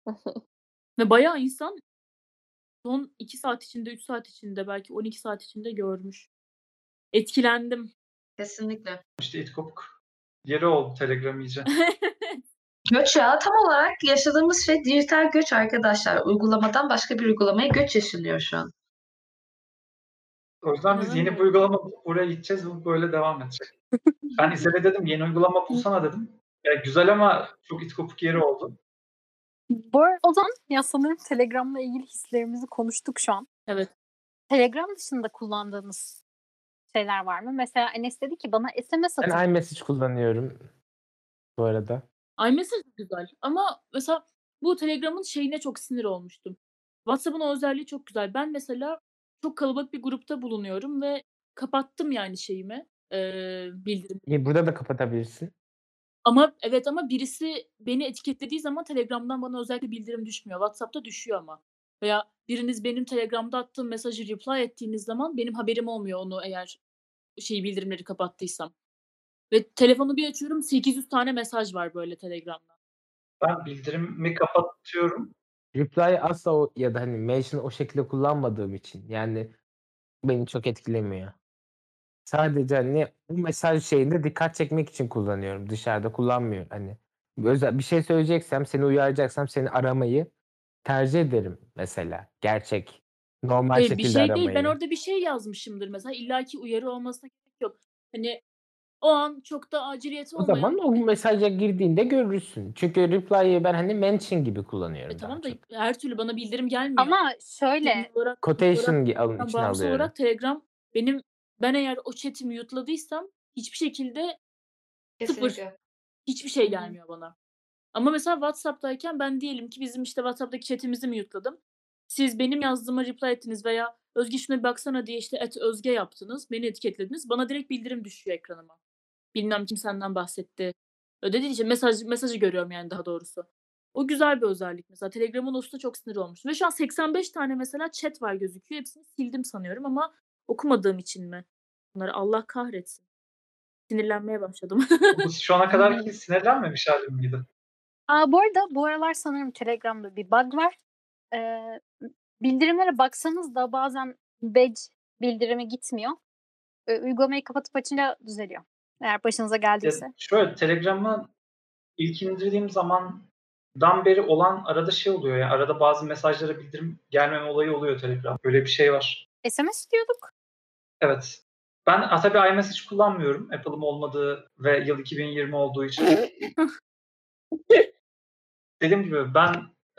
[LAUGHS] Ve bayağı insan son 2 saat içinde, 3 saat içinde, belki 12 saat içinde görmüş. Etkilendim. Kesinlikle. İşte it kopuk. Yeri oldu Telegram iyice. [LAUGHS] Göç ya tam olarak yaşadığımız şey dijital göç arkadaşlar. Uygulamadan başka bir uygulamaya göç yaşanıyor şu an. O yüzden biz yeni bir uygulama bulup buraya gideceğiz. Bu böyle devam edecek. Ben İzel'e dedim yeni uygulama bulsana dedim. Ya güzel ama çok it kopuk yeri oldu. Bu o zaman ya sanırım Telegram'la ilgili hislerimizi konuştuk şu an. Evet. Telegram dışında kullandığınız şeyler var mı? Mesela Enes dedi ki bana SMS atın. Ben iMessage kullanıyorum bu arada. iMessage güzel ama mesela bu Telegram'ın şeyine çok sinir olmuştum. WhatsApp'ın o özelliği çok güzel. Ben mesela çok kalabalık bir grupta bulunuyorum ve kapattım yani şeyimi, eee, bildirim. İyi, burada da kapatabilirsin. Ama evet ama birisi beni etiketlediği zaman Telegram'dan bana özellikle bildirim düşmüyor. WhatsApp'ta düşüyor ama. Veya biriniz benim Telegram'da attığım mesajı reply ettiğiniz zaman benim haberim olmuyor onu eğer şey bildirimleri kapattıysam. Ve telefonu bir açıyorum 800 tane mesaj var böyle Telegram'da. Ben bildirimi kapatıyorum. Reply asla o ya da hani mention o şekilde kullanmadığım için yani beni çok etkilemiyor. Sadece hani bu mesaj şeyinde dikkat çekmek için kullanıyorum. Dışarıda kullanmıyorum. Hani özel bir şey söyleyeceksem, seni uyaracaksam seni aramayı tercih ederim mesela. Gerçek, normal Hayır, şekilde bir şey aramayı. değil. Ben orada bir şey yazmışımdır mesela. illaki uyarı olmasına gerek yok. Hani o an çok da aciliyeti O olmayan zaman o mesaja girdiğinde görürsün. Çünkü reply'ı ben hani mention gibi kullanıyorum E tamam da çok. her türlü bana bildirim gelmiyor. Ama şöyle olarak, Quotation gi- alın ben için bağımsız alıyorum. olarak Telegram benim ben eğer o chat'i mute'ladıysam hiçbir şekilde Sıfır. Hiçbir şey gelmiyor bana. Ama mesela WhatsApp'tayken ben diyelim ki bizim işte WhatsApp'taki chat'imizi mute'ladım. Siz benim yazdığıma reply ettiniz veya Özge şuna bir baksana diye işte et Özge yaptınız. Beni etiketlediniz. Bana direkt bildirim düşüyor ekranıma. Bilmem kim senden bahsetti. Değil işte mesaj, mesajı görüyorum yani daha doğrusu. O güzel bir özellik mesela. Telegram'ın usta çok sinir olmuş. Ve şu an 85 tane mesela chat var gözüküyor. Hepsini sildim sanıyorum ama okumadığım için mi? Bunları Allah kahretsin. Sinirlenmeye başladım. Şu ana [LAUGHS] kadar ki sinirlenmemiş halim miydi? Aa, bu arada bu aralar sanırım Telegram'da bir bug var. Ee, bildirimlere baksanız da bazen badge bildirimi gitmiyor. Eee, uygulamayı kapatıp açınca düzeliyor. Eğer başınıza Ya, geldiyse. şöyle Telegram'ı ilk indirdiğim zamandan beri olan arada şey oluyor ya, arada bazı mesajlara bildirim gelmeme olayı oluyor Telegram. Böyle bir şey var. SMS diyorduk. Evet. Ben a, tabii iMessage kullanmıyorum. Apple'ım olmadığı ve yıl 2020 olduğu için. [LAUGHS] Dediğim gibi ben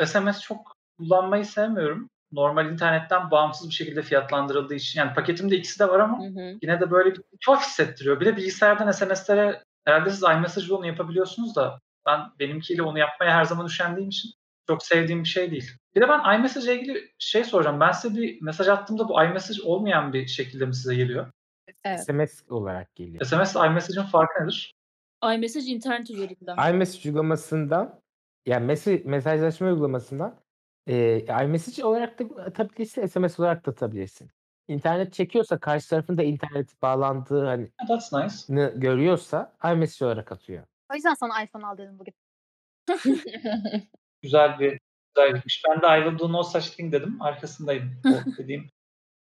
SMS çok kullanmayı sevmiyorum. Normal internetten bağımsız bir şekilde fiyatlandırıldığı için. Yani paketimde ikisi de var ama Hı hı. yine de böyle bir tuhaf hissettiriyor. Bir de bilgisayardan SMS'lere herhalde siz iMessage onu yapabiliyorsunuz da ben benimkiyle onu yapmaya her zaman üşendiğim için çok sevdiğim bir şey değil. Bir de ben iMessage ile ilgili şey soracağım. Ben size bir mesaj attığımda bu iMessage olmayan bir şekilde mi size geliyor? Evet. SMS olarak geliyor. SMS ile iMessage'in farkı nedir? iMessage internet üzerinden. iMessage uygulamasından yani mesaj, mesajlaşma uygulamasından e, iMessage olarak da atabilirsin, SMS olarak da atabilirsin. İnternet çekiyorsa karşı tarafında internet bağlandığı hani That's nice. ne görüyorsa iMessage olarak atıyor. O yüzden sana iPhone al dedim bugün. [LAUGHS] Güzel bir güzellikmiş. Ben de I will do no such thing dedim. Arkasındayım. O dediğim.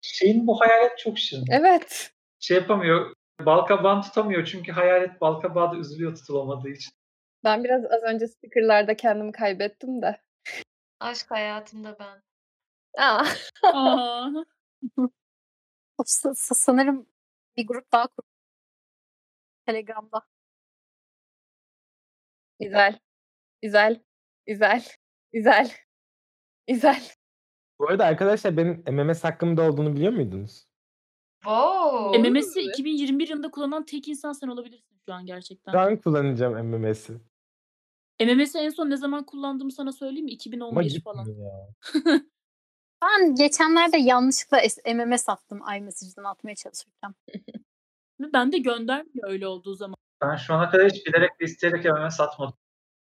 Şeyin bu hayalet çok şirin. Evet. Şey yapamıyor. Balkabağını tutamıyor çünkü hayalet balkabağı da üzülüyor tutulamadığı için. Ben biraz az önce sticker'larda kendimi kaybettim de. Aşk hayatımda ben. Aa. [LAUGHS] Sa sanırım bir grup daha kur Telegram'da. Güzel. Güzel. Güzel. Güzel. Güzel. Bu arada arkadaşlar benim MMS hakkımda olduğunu biliyor muydunuz? Wow. MMS'i 2021 yılında kullanan tek insan sen olabilirsin şu an gerçekten. An kullanacağım MMS'i. MMS'i en son ne zaman kullandığımı sana söyleyeyim mi? Ama 2015 falan. ya. [LAUGHS] Ben geçenlerde yanlışlıkla MMS attım iMessage'den atmaya çalışırken. Ben de göndermiyor öyle olduğu zaman. Ben şu ana kadar hiç bilerek ve isteyerek MMS satmadım.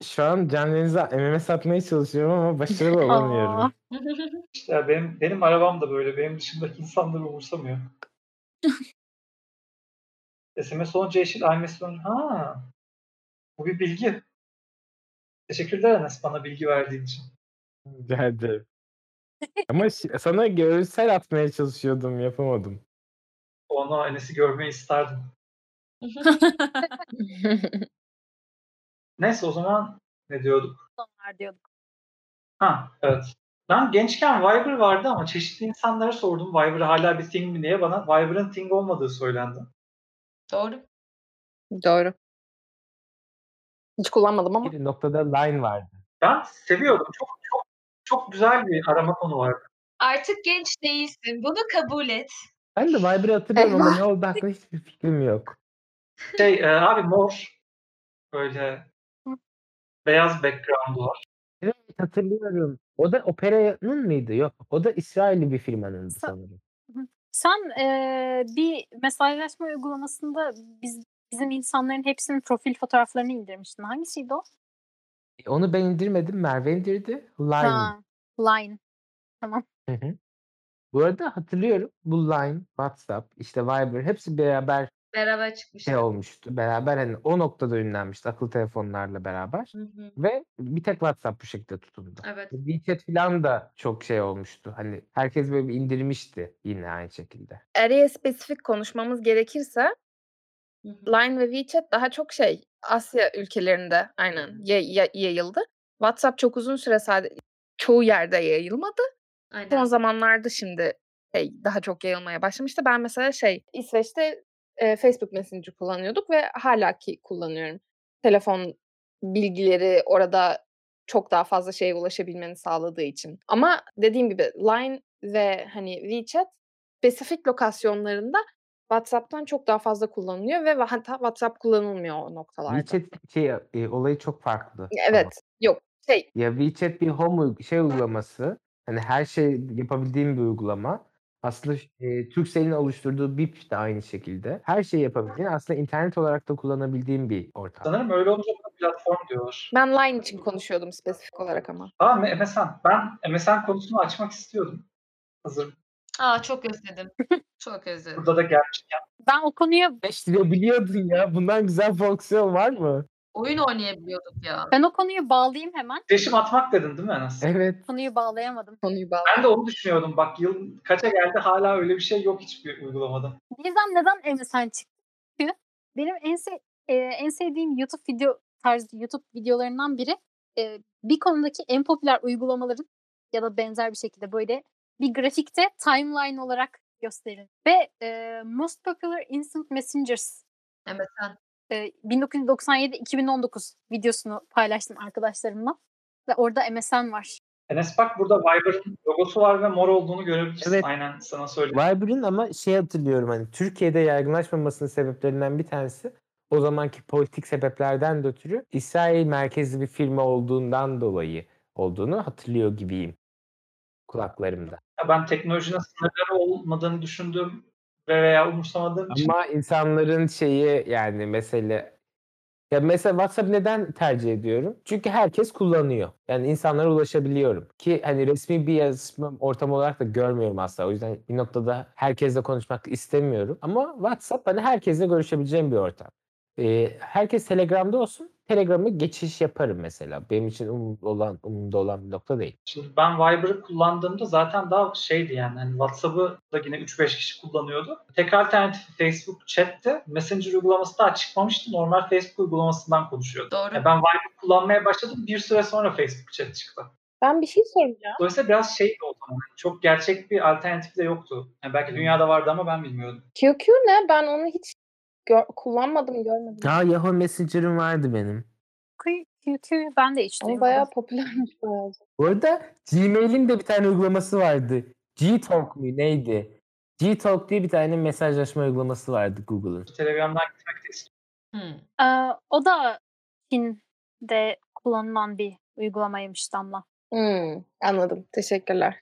Şu an Candeniz'e MMS atmaya çalışıyorum ama başarılı olamıyorum. İşte ya benim, benim arabam da böyle. Benim dışındaki insanları umursamıyor. [LAUGHS] SMS olunca yeşil, iMessage olunca ha. Bu bir bilgi. Teşekkürler Enes bana bilgi verdiğin için. Rica ederim. Ama sana görsel atmaya çalışıyordum yapamadım. Onu Enes'i görmeyi isterdim. [LAUGHS] [LAUGHS] Neyse o zaman ne diyorduk? Onlar diyorduk. Ha evet. Ben gençken Viber vardı ama çeşitli insanlara sordum Viber hala bir thing mi diye bana Viber'ın thing olmadığı söylendi. Doğru. Doğru. Hiç kullanmadım ama. Bir noktada line vardı. Ben seviyordum. Çok çok çok güzel bir arama konu vardı. Artık genç değilsin. Bunu kabul et. Ben de Viber'ı hatırlıyorum ama ne oldu hakkında hiçbir fikrim yok. Şey e, abi mor böyle beyaz background'u var. Evet hatırlıyorum. O da Opera'nın mıydı? Yok. O da İsrailli bir firmanındı Sa- sanırım. Sen eee, bir mesajlaşma uygulamasında biz bizim insanların hepsinin profil fotoğraflarını indirmiştin. Hangisiydi o? E, Onu ben indirmedim. Merve indirdi. Line. Ha, Line. Hı hı. Bu arada hatırlıyorum. Bu Line, WhatsApp, işte Viber hepsi beraber Beraber çıkmış. şey olmuştu. Beraber hani o noktada ünlenmişti akıllı telefonlarla beraber. Hı hı. Ve bir tek WhatsApp bu şekilde tutundu. Evet. WeChat falan da çok şey olmuştu. Hani herkes böyle bir indirmişti yine aynı şekilde. Araya spesifik konuşmamız gerekirse Hı hı. Line ve WeChat daha çok şey Asya ülkelerinde aynen ya- ya- yayıldı. WhatsApp çok uzun süre sadece çoğu yerde yayılmadı. Son Aynen. zamanlarda şimdi şey, daha çok yayılmaya başlamıştı. Ben mesela şey İsveç'te e, Facebook Messenger kullanıyorduk ve hala ki kullanıyorum. Telefon bilgileri orada çok daha fazla şeye ulaşabilmeni sağladığı için. Ama dediğim gibi Line ve hani WeChat spesifik lokasyonlarında WhatsApp'tan çok daha fazla kullanılıyor ve hatta WhatsApp kullanılmıyor o noktalarda. WeChat şey e, olayı çok farklı. ama. Evet. Yok. Şey Ya WeChat bir home şey uygulaması. Hani her şey yapabildiğim bir uygulama. Aslında e, Turkcell'in oluşturduğu BIP de aynı şekilde. Her şeyi yapabildiğin aslında internet olarak da kullanabildiğim bir ortam. Sanırım öyle olunca buna platform diyorlar. ben Line için konuşuyordum spesifik olarak ama. Aa MSN. Ben MSN konusunu açmak istiyordum. Hazır Aa çok özledim. [LAUGHS] Çok özledim. burada da gelmişken. Ben o konuya 5 lira biliyordun ya. Bundan güzel fonksiyon var mı? Oyun oynayabiliyorduk ya. Ben o konuyu bağlayayım hemen. Titreşim atmak dedin değil mi Enes? Evet. Konuyu bağlayamadım. Konuyu bağlı. Ben de onu düşünüyordum. Bak yıl kaça geldi hala öyle bir şey yok hiçbir uygulamada. Bizden neden MSN çıktı? Benim en, se- e, en sevdiğim YouTube video tarzı YouTube videolarından biri e, bir konudaki en popüler uygulamaların ya da benzer bir şekilde böyle bir grafikte timeline olarak gösterir. Ve e, Most Popular Instant Messengers MSN. E, 1997-2019 videosunu paylaştım arkadaşlarımla. Ve orada MSN var. Enes bak burada Viber'ın logosu var ve mor olduğunu görebilirsin. Evet. Aynen sana söyleyeyim. Viber'ın ama şey hatırlıyorum hani Türkiye'de yaygınlaşmamasının sebeplerinden bir tanesi o zamanki politik sebeplerden de ötürü İsrail merkezli bir firma olduğundan dolayı olduğunu hatırlıyor gibiyim kulaklarımda. Ya Ben teknolojinin sınırları olmadığını düşündüğüm veya umursamadığım için Ama insanların şeyi yani mesele ya mesela WhatsApp neden tercih ediyorum? Çünkü herkes kullanıyor. Yani insanlara ulaşabiliyorum. Ki hani resmi bir yazışma ortamı olarak da görmüyorum asla. O yüzden bir noktada herkesle konuşmak istemiyorum. Ama WhatsApp hani herkesle görüşebileceğim bir ortam. Ee, herkes Telegram'da olsun. Telegram'a geçiş yaparım mesela. Benim için umurumda olan, umurumda olan bir nokta değil. Şimdi ben Viber'ı kullandığımda zaten daha şeydi yani hani WhatsApp'ı da yine 3-5 kişi kullanıyordu. Tek alternatifi Facebook chat'te Messenger uygulaması daha çıkmamıştı. Normal Facebook uygulamasından konuşuyordu. Doğru. Yani ben Viber kullanmaya başladım. Bir süre sonra Facebook chat çıktı. Ben bir şey soracağım. Dolayısıyla biraz şeydi o zaman. Çok gerçek bir alternatif de yoktu. Yani belki dünyada vardı ama ben bilmiyordum. QQ ne? Ben onu hiç gör- kullanmadım, görmedim. Ya Yahoo Messenger'ım vardı benim. QQ ben de hiç Ama bayağı popülermiş bayağı. Bu arada Gmail'in de bir tane uygulaması vardı. G-Talk mu neydi? G-Talk diye bir tane mesajlaşma uygulaması vardı Google'ın. Telegram'dan gitmek. Hmm. Ee, o da Çin'de kullanılan bir uygulamaymış Damla. Hmm, anladım. Teşekkürler.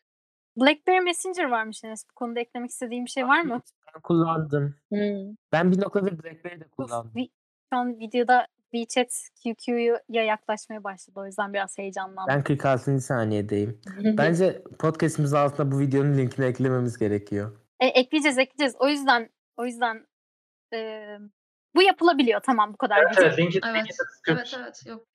BlackBerry Messenger varmış Enes. Bu konuda eklemek istediğim bir şey var mı? Ben kullandım. Hmm. Ben bir noktada BlackBerry'de Bu kullandım. vi- Şu an videoda WeChat QQ'ya yaklaşmaya başladı. O yüzden biraz heyecanlandım. Ben 46. saniyedeyim. [LAUGHS] Bence podcast'imizin altına bu videonun linkini eklememiz gerekiyor. E, ekleyeceğiz ekleyeceğiz. O yüzden o yüzden e, bu yapılabiliyor. Tamam bu kadar. Evet, evet. Linki, Evet. linki de. Evet evet. Yok.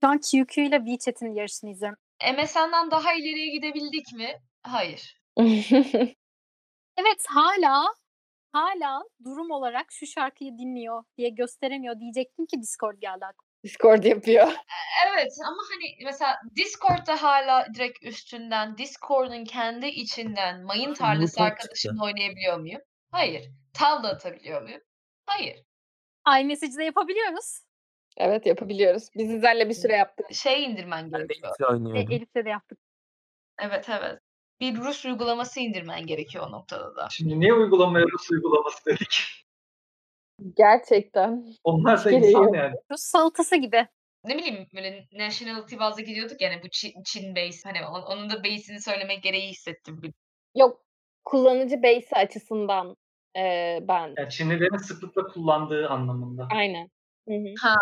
Şu an QQ ile WeChat'in yarışını izliyorum. MSN'den daha ileriye gidebildik mi? Hayır. [LAUGHS] Evet hala hala durum olarak şu şarkıyı dinliyor diye gösteremiyor diyecektim ki Discord geldi aklıma. Discord yapıyor. Evet ama hani mesela Discord'da hala direkt üstünden Discord'un kendi içinden mayın tarlası arkadaşımla oynayabiliyor muyum? Hayır. Tavla atabiliyor muyum? Hayır. iMessage'de yapabiliyoruz. Evet yapabiliyoruz. Biz İzel'le bir süre yaptık. Şey indirmen Ben de gerekiyor. E. Elif'le de yaptık. Evet evet. Bir Rus uygulaması indirmen gerekiyor o noktada da. Şimdi niye uygulamaya Rus uygulaması dedik? Gerçekten. Onlar da insan yani. Rus salatası gibi. Ne bileyim böyle nationality bazlı gidiyorduk yani bu Çin, Çin base hani on- onun da base'ini söylemek gereği hissettim. bir- Yok kullanıcı base açısından eee, ben. yani Çinlilerin sıklıkla kullandığı anlamında. Aynen. Hı hı. Ha,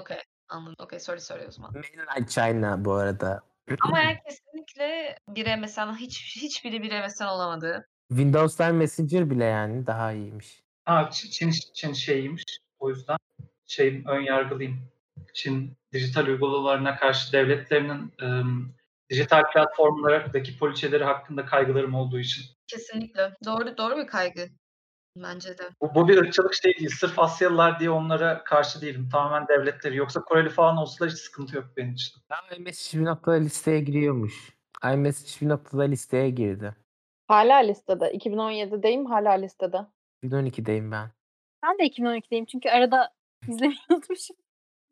okey. Anladım. Okey, sorry sorry o zaman. Mainline China bu arada. Ama yani [CLEARS THROAT] kesinlikle bir MSN hiç hiçbiri bir MSN olamadı. Windows'tan Messenger bile yani daha iyiymiş. Ha Çin, Çin şeyiymiş. O yüzden şeyim ön yargılıyım. Çin dijital uygulamalarına karşı devletlerinin ım, dijital platformlardaki poliçeleri hakkında kaygılarım olduğu için. Kesinlikle. Doğru doğru bir kaygı. Bence de. Bu, bu bir ırkçılık şey değil. Sırf Asyalılar diye onlara karşı değilim. Tamamen devletleri. Yoksa Koreli falan olsalar hiç sıkıntı yok benim için. İMessage bir noktada listeye giriyormuş. iMessage bir noktada listeye girdi. Hala listede. 2017'deyim hala listede. 2012'deyim ben. Ben de 2012'deyim çünkü arada izlemeyi unutmuşum.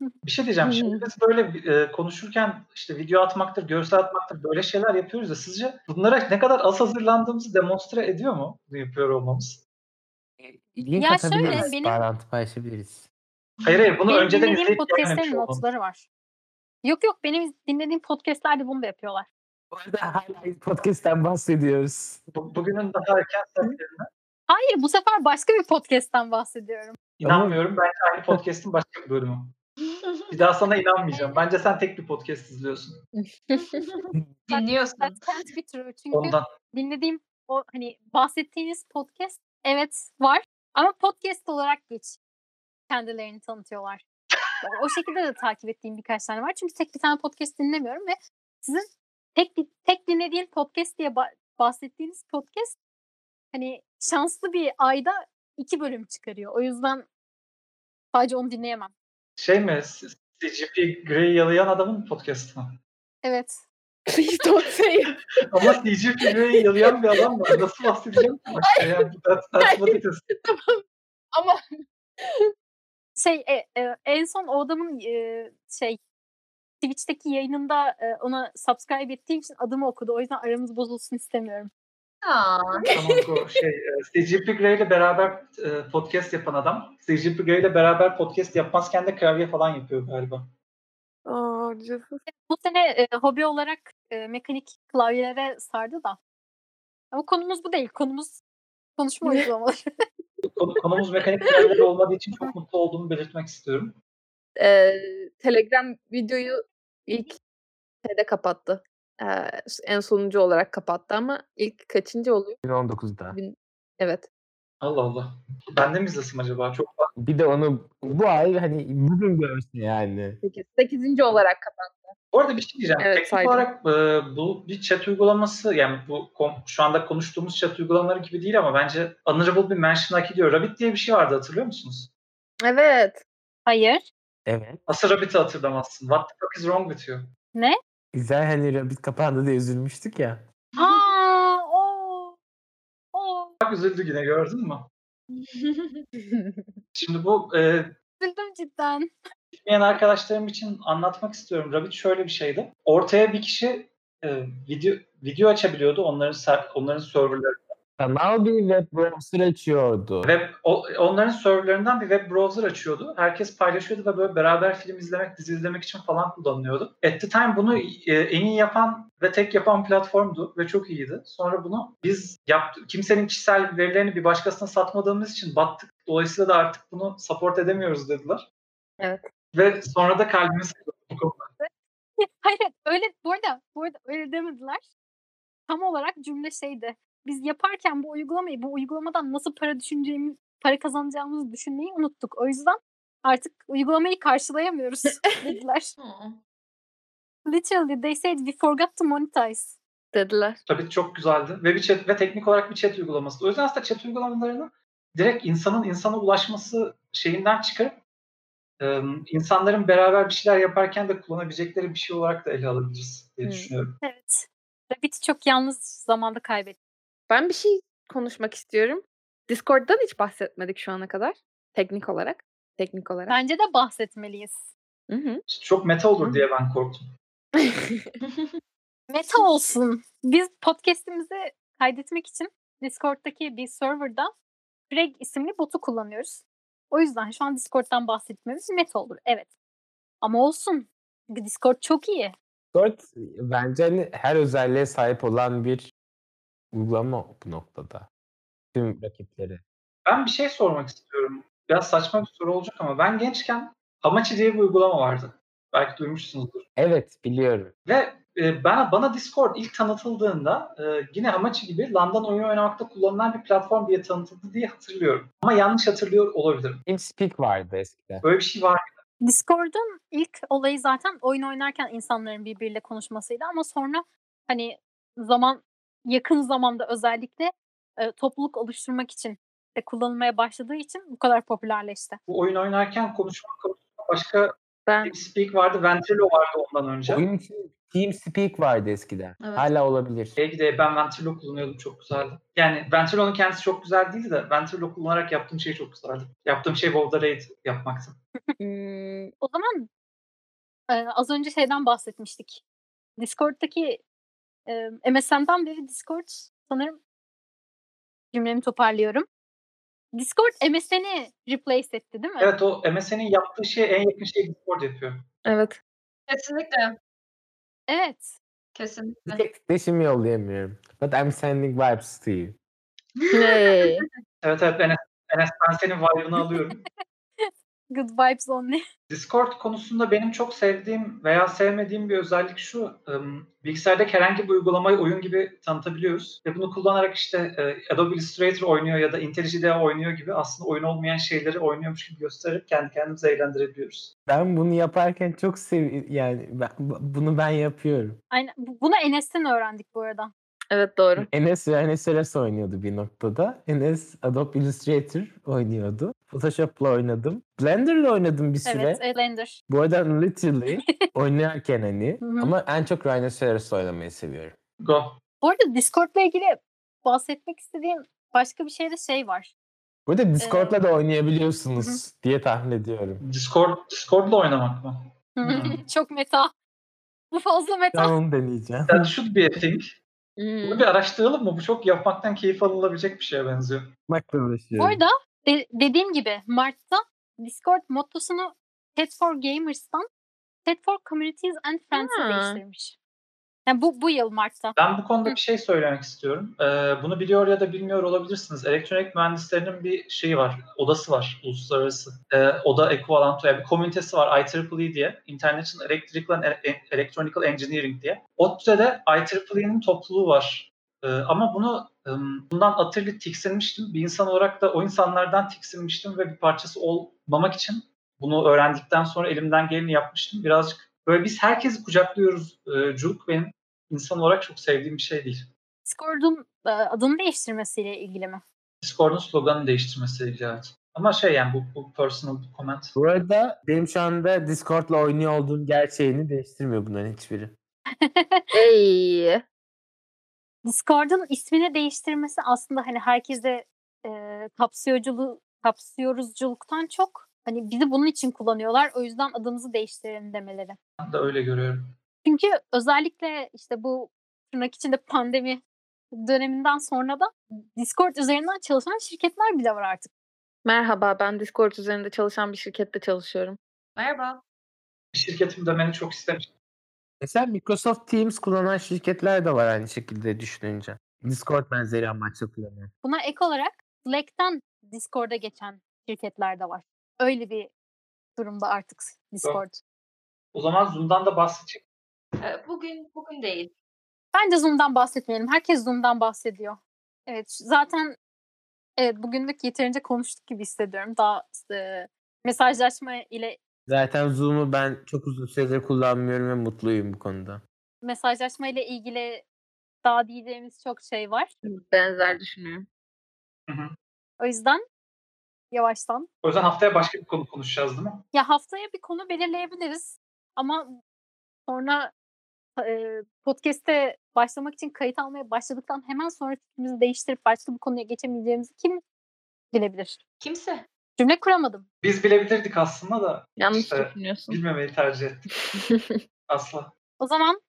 [LAUGHS] Bir şey diyeceğim. Şimdi biz böyle e, konuşurken işte video atmaktır, görsel atmaktır böyle şeyler yapıyoruz da sizce bunlara ne kadar az hazırlandığımızı demonstre ediyor mu? Yapıyor olmamız. Link Ya şöyle, atabiliriz. benim- Bağlantı paylaşabiliriz. Hayır hayır bunu Benim önceden izleyip podcastlerin notları var. Yok yok benim dinlediğim podcastlerde bunu da yapıyorlar. Bu arada hala podcast'ten bahsediyoruz. Bu- Bugünün daha erken saatlerinde Hayır bu sefer başka bir podcast'ten bahsediyorum. inanmıyorum. Bence aynı podcast'in başka bir bölümü. Bir daha sana inanmayacağım. Bence sen tek bir podcast izliyorsun. [LAUGHS] Dinliyorsun. Ondan. dinlediğim o hani bahsettiğiniz podcast evet var ama podcast olarak geç. kendilerini tanıtıyorlar. O- şekilde de takip ettiğim birkaç tane var. Çünkü tek bir tane podcast dinlemiyorum ve sizin tek bir tek dinlediğin podcast diye ba- bahsettiğiniz podcast hani şanslı bir ayda iki bölüm çıkarıyor. O yüzden sadece onu dinleyemem. Şey mi? CGP Grey'i yalayan adamın podcast'ı mı? Evet. Please don't say it. Ama CGP Grey'i yalayan bir adam var. Nasıl bahsedeceğim? başka ya? That's, that's what it is. Ama [LAUGHS] Şey e, e, en son o adamın e, şey Twitch'teki yayınında e, ona subscribe ettiğim için adımı okudu. O yüzden aramız bozulsun istemiyorum. Aa, Tamam o şey e, CGP Grey ile beraber e, podcast yapan adam. CGP Grey ile beraber podcast yapmazken de klavye falan yapıyor galiba. Oh, Jesus. Bu sene e, hobi olarak e, mekanik klavyelere sardı da. Ama konumuz bu değil. Konumuz konuşma uygulamaları. Konu- [LAUGHS] Konumuz mekanik klavyeler olmadığı için çok mutlu olduğumu belirtmek istiyorum. Ee, Telegram videoyu ilk şeyde kapattı. Ee, en sonuncu olarak kapattı ama ilk kaçıncı oluyor? 2019'da. Evet. Allah Allah. Ben de mi izlesim acaba? Çok Bir de onu bu ay hani bugün görse yani. 8. 8. olarak kapattı. Bu arada bir şey diyeceğim. Evet, Teknik saydım. olarak e, bu bir chat uygulaması yani bu kom- şu anda konuştuğumuz chat uygulamaları gibi değil ama bence honorable bir mention hak ediyor. Rabbit diye bir şey vardı hatırlıyor musunuz? Evet. Hayır. Evet. Nasıl Rabbit'i hatırlamazsın? What the fuck is wrong with you? Güzel hani Rabbit kapandı diye üzülmüştük ya. Aa, o. O. Bak üzüldü yine gördün mü? [LAUGHS] Şimdi bu e, Üzüldüm cidden. Bilmeyen arkadaşlarım için anlatmak istiyorum. Rabbit şöyle bir şeydi. Ortaya bir kişi e, video video açabiliyordu onların ser- onların serverları. Sanal bir web browser açıyordu. Web o- onların serverlarından bir web browser açıyordu. Herkes paylaşıyordu ve böyle beraber film izlemek, dizi izlemek için falan kullanılıyordu. At the time bunu e, en iyi yapan ve tek yapan platformdu ve çok iyiydi. Sonra bunu biz yaptık. Kimsenin kişisel verilerini bir başkasına satmadığımız için battık. Dolayısıyla da artık bunu support edemiyoruz dediler. Evet. Ve sonra da kalbimiz kırıldı. [LAUGHS] Hayır öyle bu arada, bu arada öyle demediler. Tam olarak cümle şeydi. Biz yaparken bu uygulamayı bu uygulamadan nasıl para düşüneceğimiz, para kazanacağımızı düşünmeyi unuttuk. O yüzden artık uygulamayı karşılayamıyoruz [LAUGHS] [LAUGHS] dediler. Literally they said we forgot to monetize. Dediler. Tabii çok güzeldi. Ve bir chat ve teknik olarak bir chat uygulaması. O yüzden aslında chat uygulamalarını direkt insanın insana ulaşması şeyinden çıkarıp e, insanların beraber bir şeyler yaparken de kullanabilecekleri bir şey olarak da ele alabiliriz diye Hı. düşünüyorum. Evet. Rabbit'i çok yalnız zamanda kaybettik. Ben bir şey konuşmak istiyorum. Discord'dan hiç bahsetmedik şu ana kadar. Teknik olarak. Teknik olarak. Bence de bahsetmeliyiz. Hı hı. Çok meta olur Hı. diye ben korktum. [LAUGHS] Meta olsun. Biz podcast'imizi kaydetmek için Discord'daki bir serverda Freg isimli botu kullanıyoruz. O yüzden şu an Discord'dan bahsetmemiz meta olur. Evet. Ama olsun. Discord çok iyi. Discord bence hani her özelliğe sahip olan bir uygulama bu noktada. Tüm rakipleri. Ben bir şey sormak istiyorum. Biraz saçma bir soru olacak ama ben gençken Hamachi diye bir uygulama vardı. Belki duymuşsunuzdur. Evet biliyorum. Ve e, bana bana Discord ilk tanıtıldığında e, yine Hamachi gibi LAN'dan oyun oynamakta kullanılan bir platform diye tanıtıldı diye hatırlıyorum. Ama yanlış hatırlıyor olabilirim. TeamSpeak vardı eskiden. Böyle bir şey var. Discord'un ilk olayı zaten oyun oynarken insanların birbiriyle konuşmasıydı ama sonra hani zaman yakın zamanda özellikle e, topluluk oluşturmak için de kullanılmaya başladığı için bu kadar popülerleşti. Bu oyun oynarken konuşma konusunda başka Ben TeamSpeak vardı, Ventrilo vardı ondan önce. Oyun için TeamSpeak vardı eskiden. Evet. Hala olabilir. Belki de ben Ventrilo kullanıyordum çok güzeldi. Yani Ventrilo'nun kendisi çok güzel değildi de Ventrilo kullanarak yaptığım şey çok güzeldi. Yaptığım şey WoW'da raid yapmaktı. [LAUGHS] hmm, O zaman e, az önce şeyden bahsetmiştik. Discord'daki e, MSN'den beri Discord sanırım cümlemi toparlıyorum. Discord MSN'i replace etti değil mi? Evet o MSN'in yaptığı şeye en yakın şey Discord yapıyor. evet. Kesinlikle. Evet. Bir Kesinlikle. tek titreşim yollayamıyorum. But I'm sending vibes to you. Hey. Evet evet Enes, Enes ben senin vibe'ını alıyorum. [LAUGHS] Good vibes only. [LAUGHS] Discord konusunda benim çok sevdiğim veya sevmediğim bir özellik şu. ım, Bilgisayardaki herhangi bir uygulamayı oyun gibi tanıtabiliyoruz. Ve bunu kullanarak işte e, Adobe Illustrator oynuyor ya da IntelliJ oynuyor gibi aslında oyun olmayan şeyleri oynuyormuş gibi göstererek kendi kendimizi eğlendirebiliyoruz. Ben bunu yaparken çok sev yani ben, bunu ben yapıyorum. Aynen. Bu- Bunu Enes'ten öğrendik bu arada. Evet doğru. Enes ve Enes Eres oynuyordu bir noktada. Enes Adobe Illustrator oynuyordu. Photoshop'la oynadım. Blender'la oynadım bir süre. Evet, Blender. Bu arada literally [LAUGHS] oynarken hani ama en çok Rhinoceros oynamayı seviyorum. Go. Bu arada Discord'la ilgili bahsetmek istediğim başka bir şey de şey var. Burada Discord'la da oynayabiliyorsunuz diye tahmin ediyorum. Discord, Discord'la oynamak mı? Hmm. [LAUGHS] Çok meta. Bu fazla meta. Ben onu deneyeceğim. That should be a thing. Hmm. Bunu bir araştıralım mı? Bu çok yapmaktan keyif alınabilecek bir şeye benziyor. Bakmakla Bu uğraşıyorum. arada de- dediğim gibi Mart'ta Discord mottosunu Chat for Gamers'tan Chat for Communities and Friends'e değiştirmiş. Yani bu, bu yıl Mart'ta. Ben bu konuda bir şey söylemek istiyorum. Ee, bunu biliyor ya da bilmiyor olabilirsiniz. Elektronik mühendislerinin bir şeyi var, odası var uluslararası. Ee, oda ekvivalantı, yani bir komünitesi var IEEE diye. International Electrical and E- Electronical Engineering diye. ODTÜ'de IEEE'nin topluluğu var. Ee, ama bunu bundan atırlı tiksinmiştim. Bir insan olarak da o insanlardan tiksinmiştim ve bir parçası olmamak için bunu öğrendikten sonra elimden geleni yapmıştım. Birazcık böyle biz herkesi kucaklıyoruz. Ee, culuk benim insan olarak çok sevdiğim bir şey değil. Discord'un e, adını değiştirmesiyle ilgili mi? Discord'un sloganını değiştirmesiyle ilgili evet. Ama şey yani bu, bu personal comment. Bu arada benim şu anda Discord'la oynuyor olduğum gerçeğini değiştirmiyor bunların hiçbiri. [LAUGHS] Ey. Discord'un ismini değiştirmesi aslında hani herkese e, kapsayıcılığı, kapsıyoruzculuktan çok hani bizi bunun için kullanıyorlar. O yüzden adımızı değiştirelim demeleri. Ben de öyle görüyorum. Çünkü özellikle işte bu tırnak içinde pandemi döneminden sonra da Discord üzerinden çalışan şirketler bile var artık. Merhaba ben Discord üzerinde çalışan bir şirkette çalışıyorum. Merhaba. Şirketim demeni çok istemiştim. Mesela Microsoft Teams kullanan şirketler de var aynı şekilde düşününce. Discord benzeri amaçla kullanıyor. Buna ek olarak Slack'ten Discord'a geçen şirketler de var. Öyle bir durumda artık Discord. O zaman Zoom'dan da bahsedecek. Bugün bugün değil. Bence Zoom'dan bahsetmeyelim. Herkes Zoom'dan bahsediyor. Evet zaten evet bugünlük yeterince konuştuk gibi hissediyorum. Daha e, mesajlaşma ile Zaten Zoom'u ben çok uzun süredir kullanmıyorum ve mutluyum bu konuda. mesajlaşma ile ilgili daha diyeceğimiz çok şey var. Benzer düşünüyorum. Hı hı. O yüzden yavaştan. O yüzden haftaya başka bir konu konuşacağız değil mi? Ya haftaya bir konu belirleyebiliriz. Ama sonra e, podcast'e başlamak için kayıt almaya başladıktan hemen sonra fikrimizi değiştirip başka bir konuya geçemeyeceğimizi kim bilebilir? Kimse. Cümle kuramadım. Biz bilebilirdik aslında da Yanlış İşte, düşünüyorsun. bilmemeyi tercih ettik. [LAUGHS] Asla. O zaman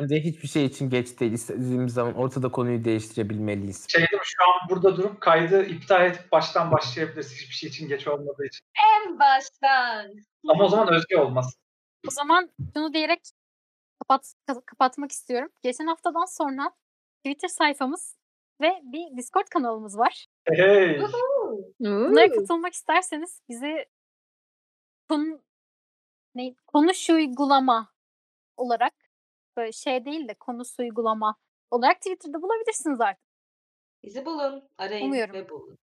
Bence hiçbir şey için geç değil. İstediğimiz zaman ortada konuyu değiştirebilmeliyiz. Şey değil mi şu an burada durup kaydı iptal edip baştan başlayabiliriz hiçbir şey için geç olmadığı için. En baştan. Ama o zaman özgü olmaz. o zaman şunu diyerek kapat, ka- kapatmak istiyorum. Geçen haftadan sonra Twitter sayfamız ve bir Discord kanalımız var. Hey. Bunlara katılmak isterseniz bizi konu, ne, konuş uygulama olarak böyle şey değil de konusu uygulama olarak Twitter'da bulabilirsiniz artık. Bizi bulun. Arayın Umuyorum. ve bulun.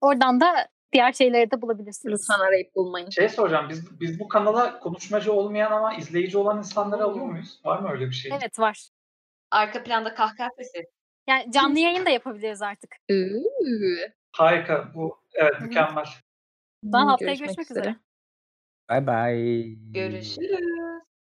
Oradan da diğer şeyleri de bulabilirsiniz. Lütfen arayıp bulmayın. Şey soracağım biz biz bu kanala konuşmacı olmayan ama izleyici olan insanları alıyor muyuz? Var mı öyle bir şey? Evet var. Arka planda kahkaha sesi. Yani canlı yayın da yapabiliriz artık. Harika. Bu evet mükemmel. Ben haftaya görüşmek üzere. Bye bye. Görüşürüz.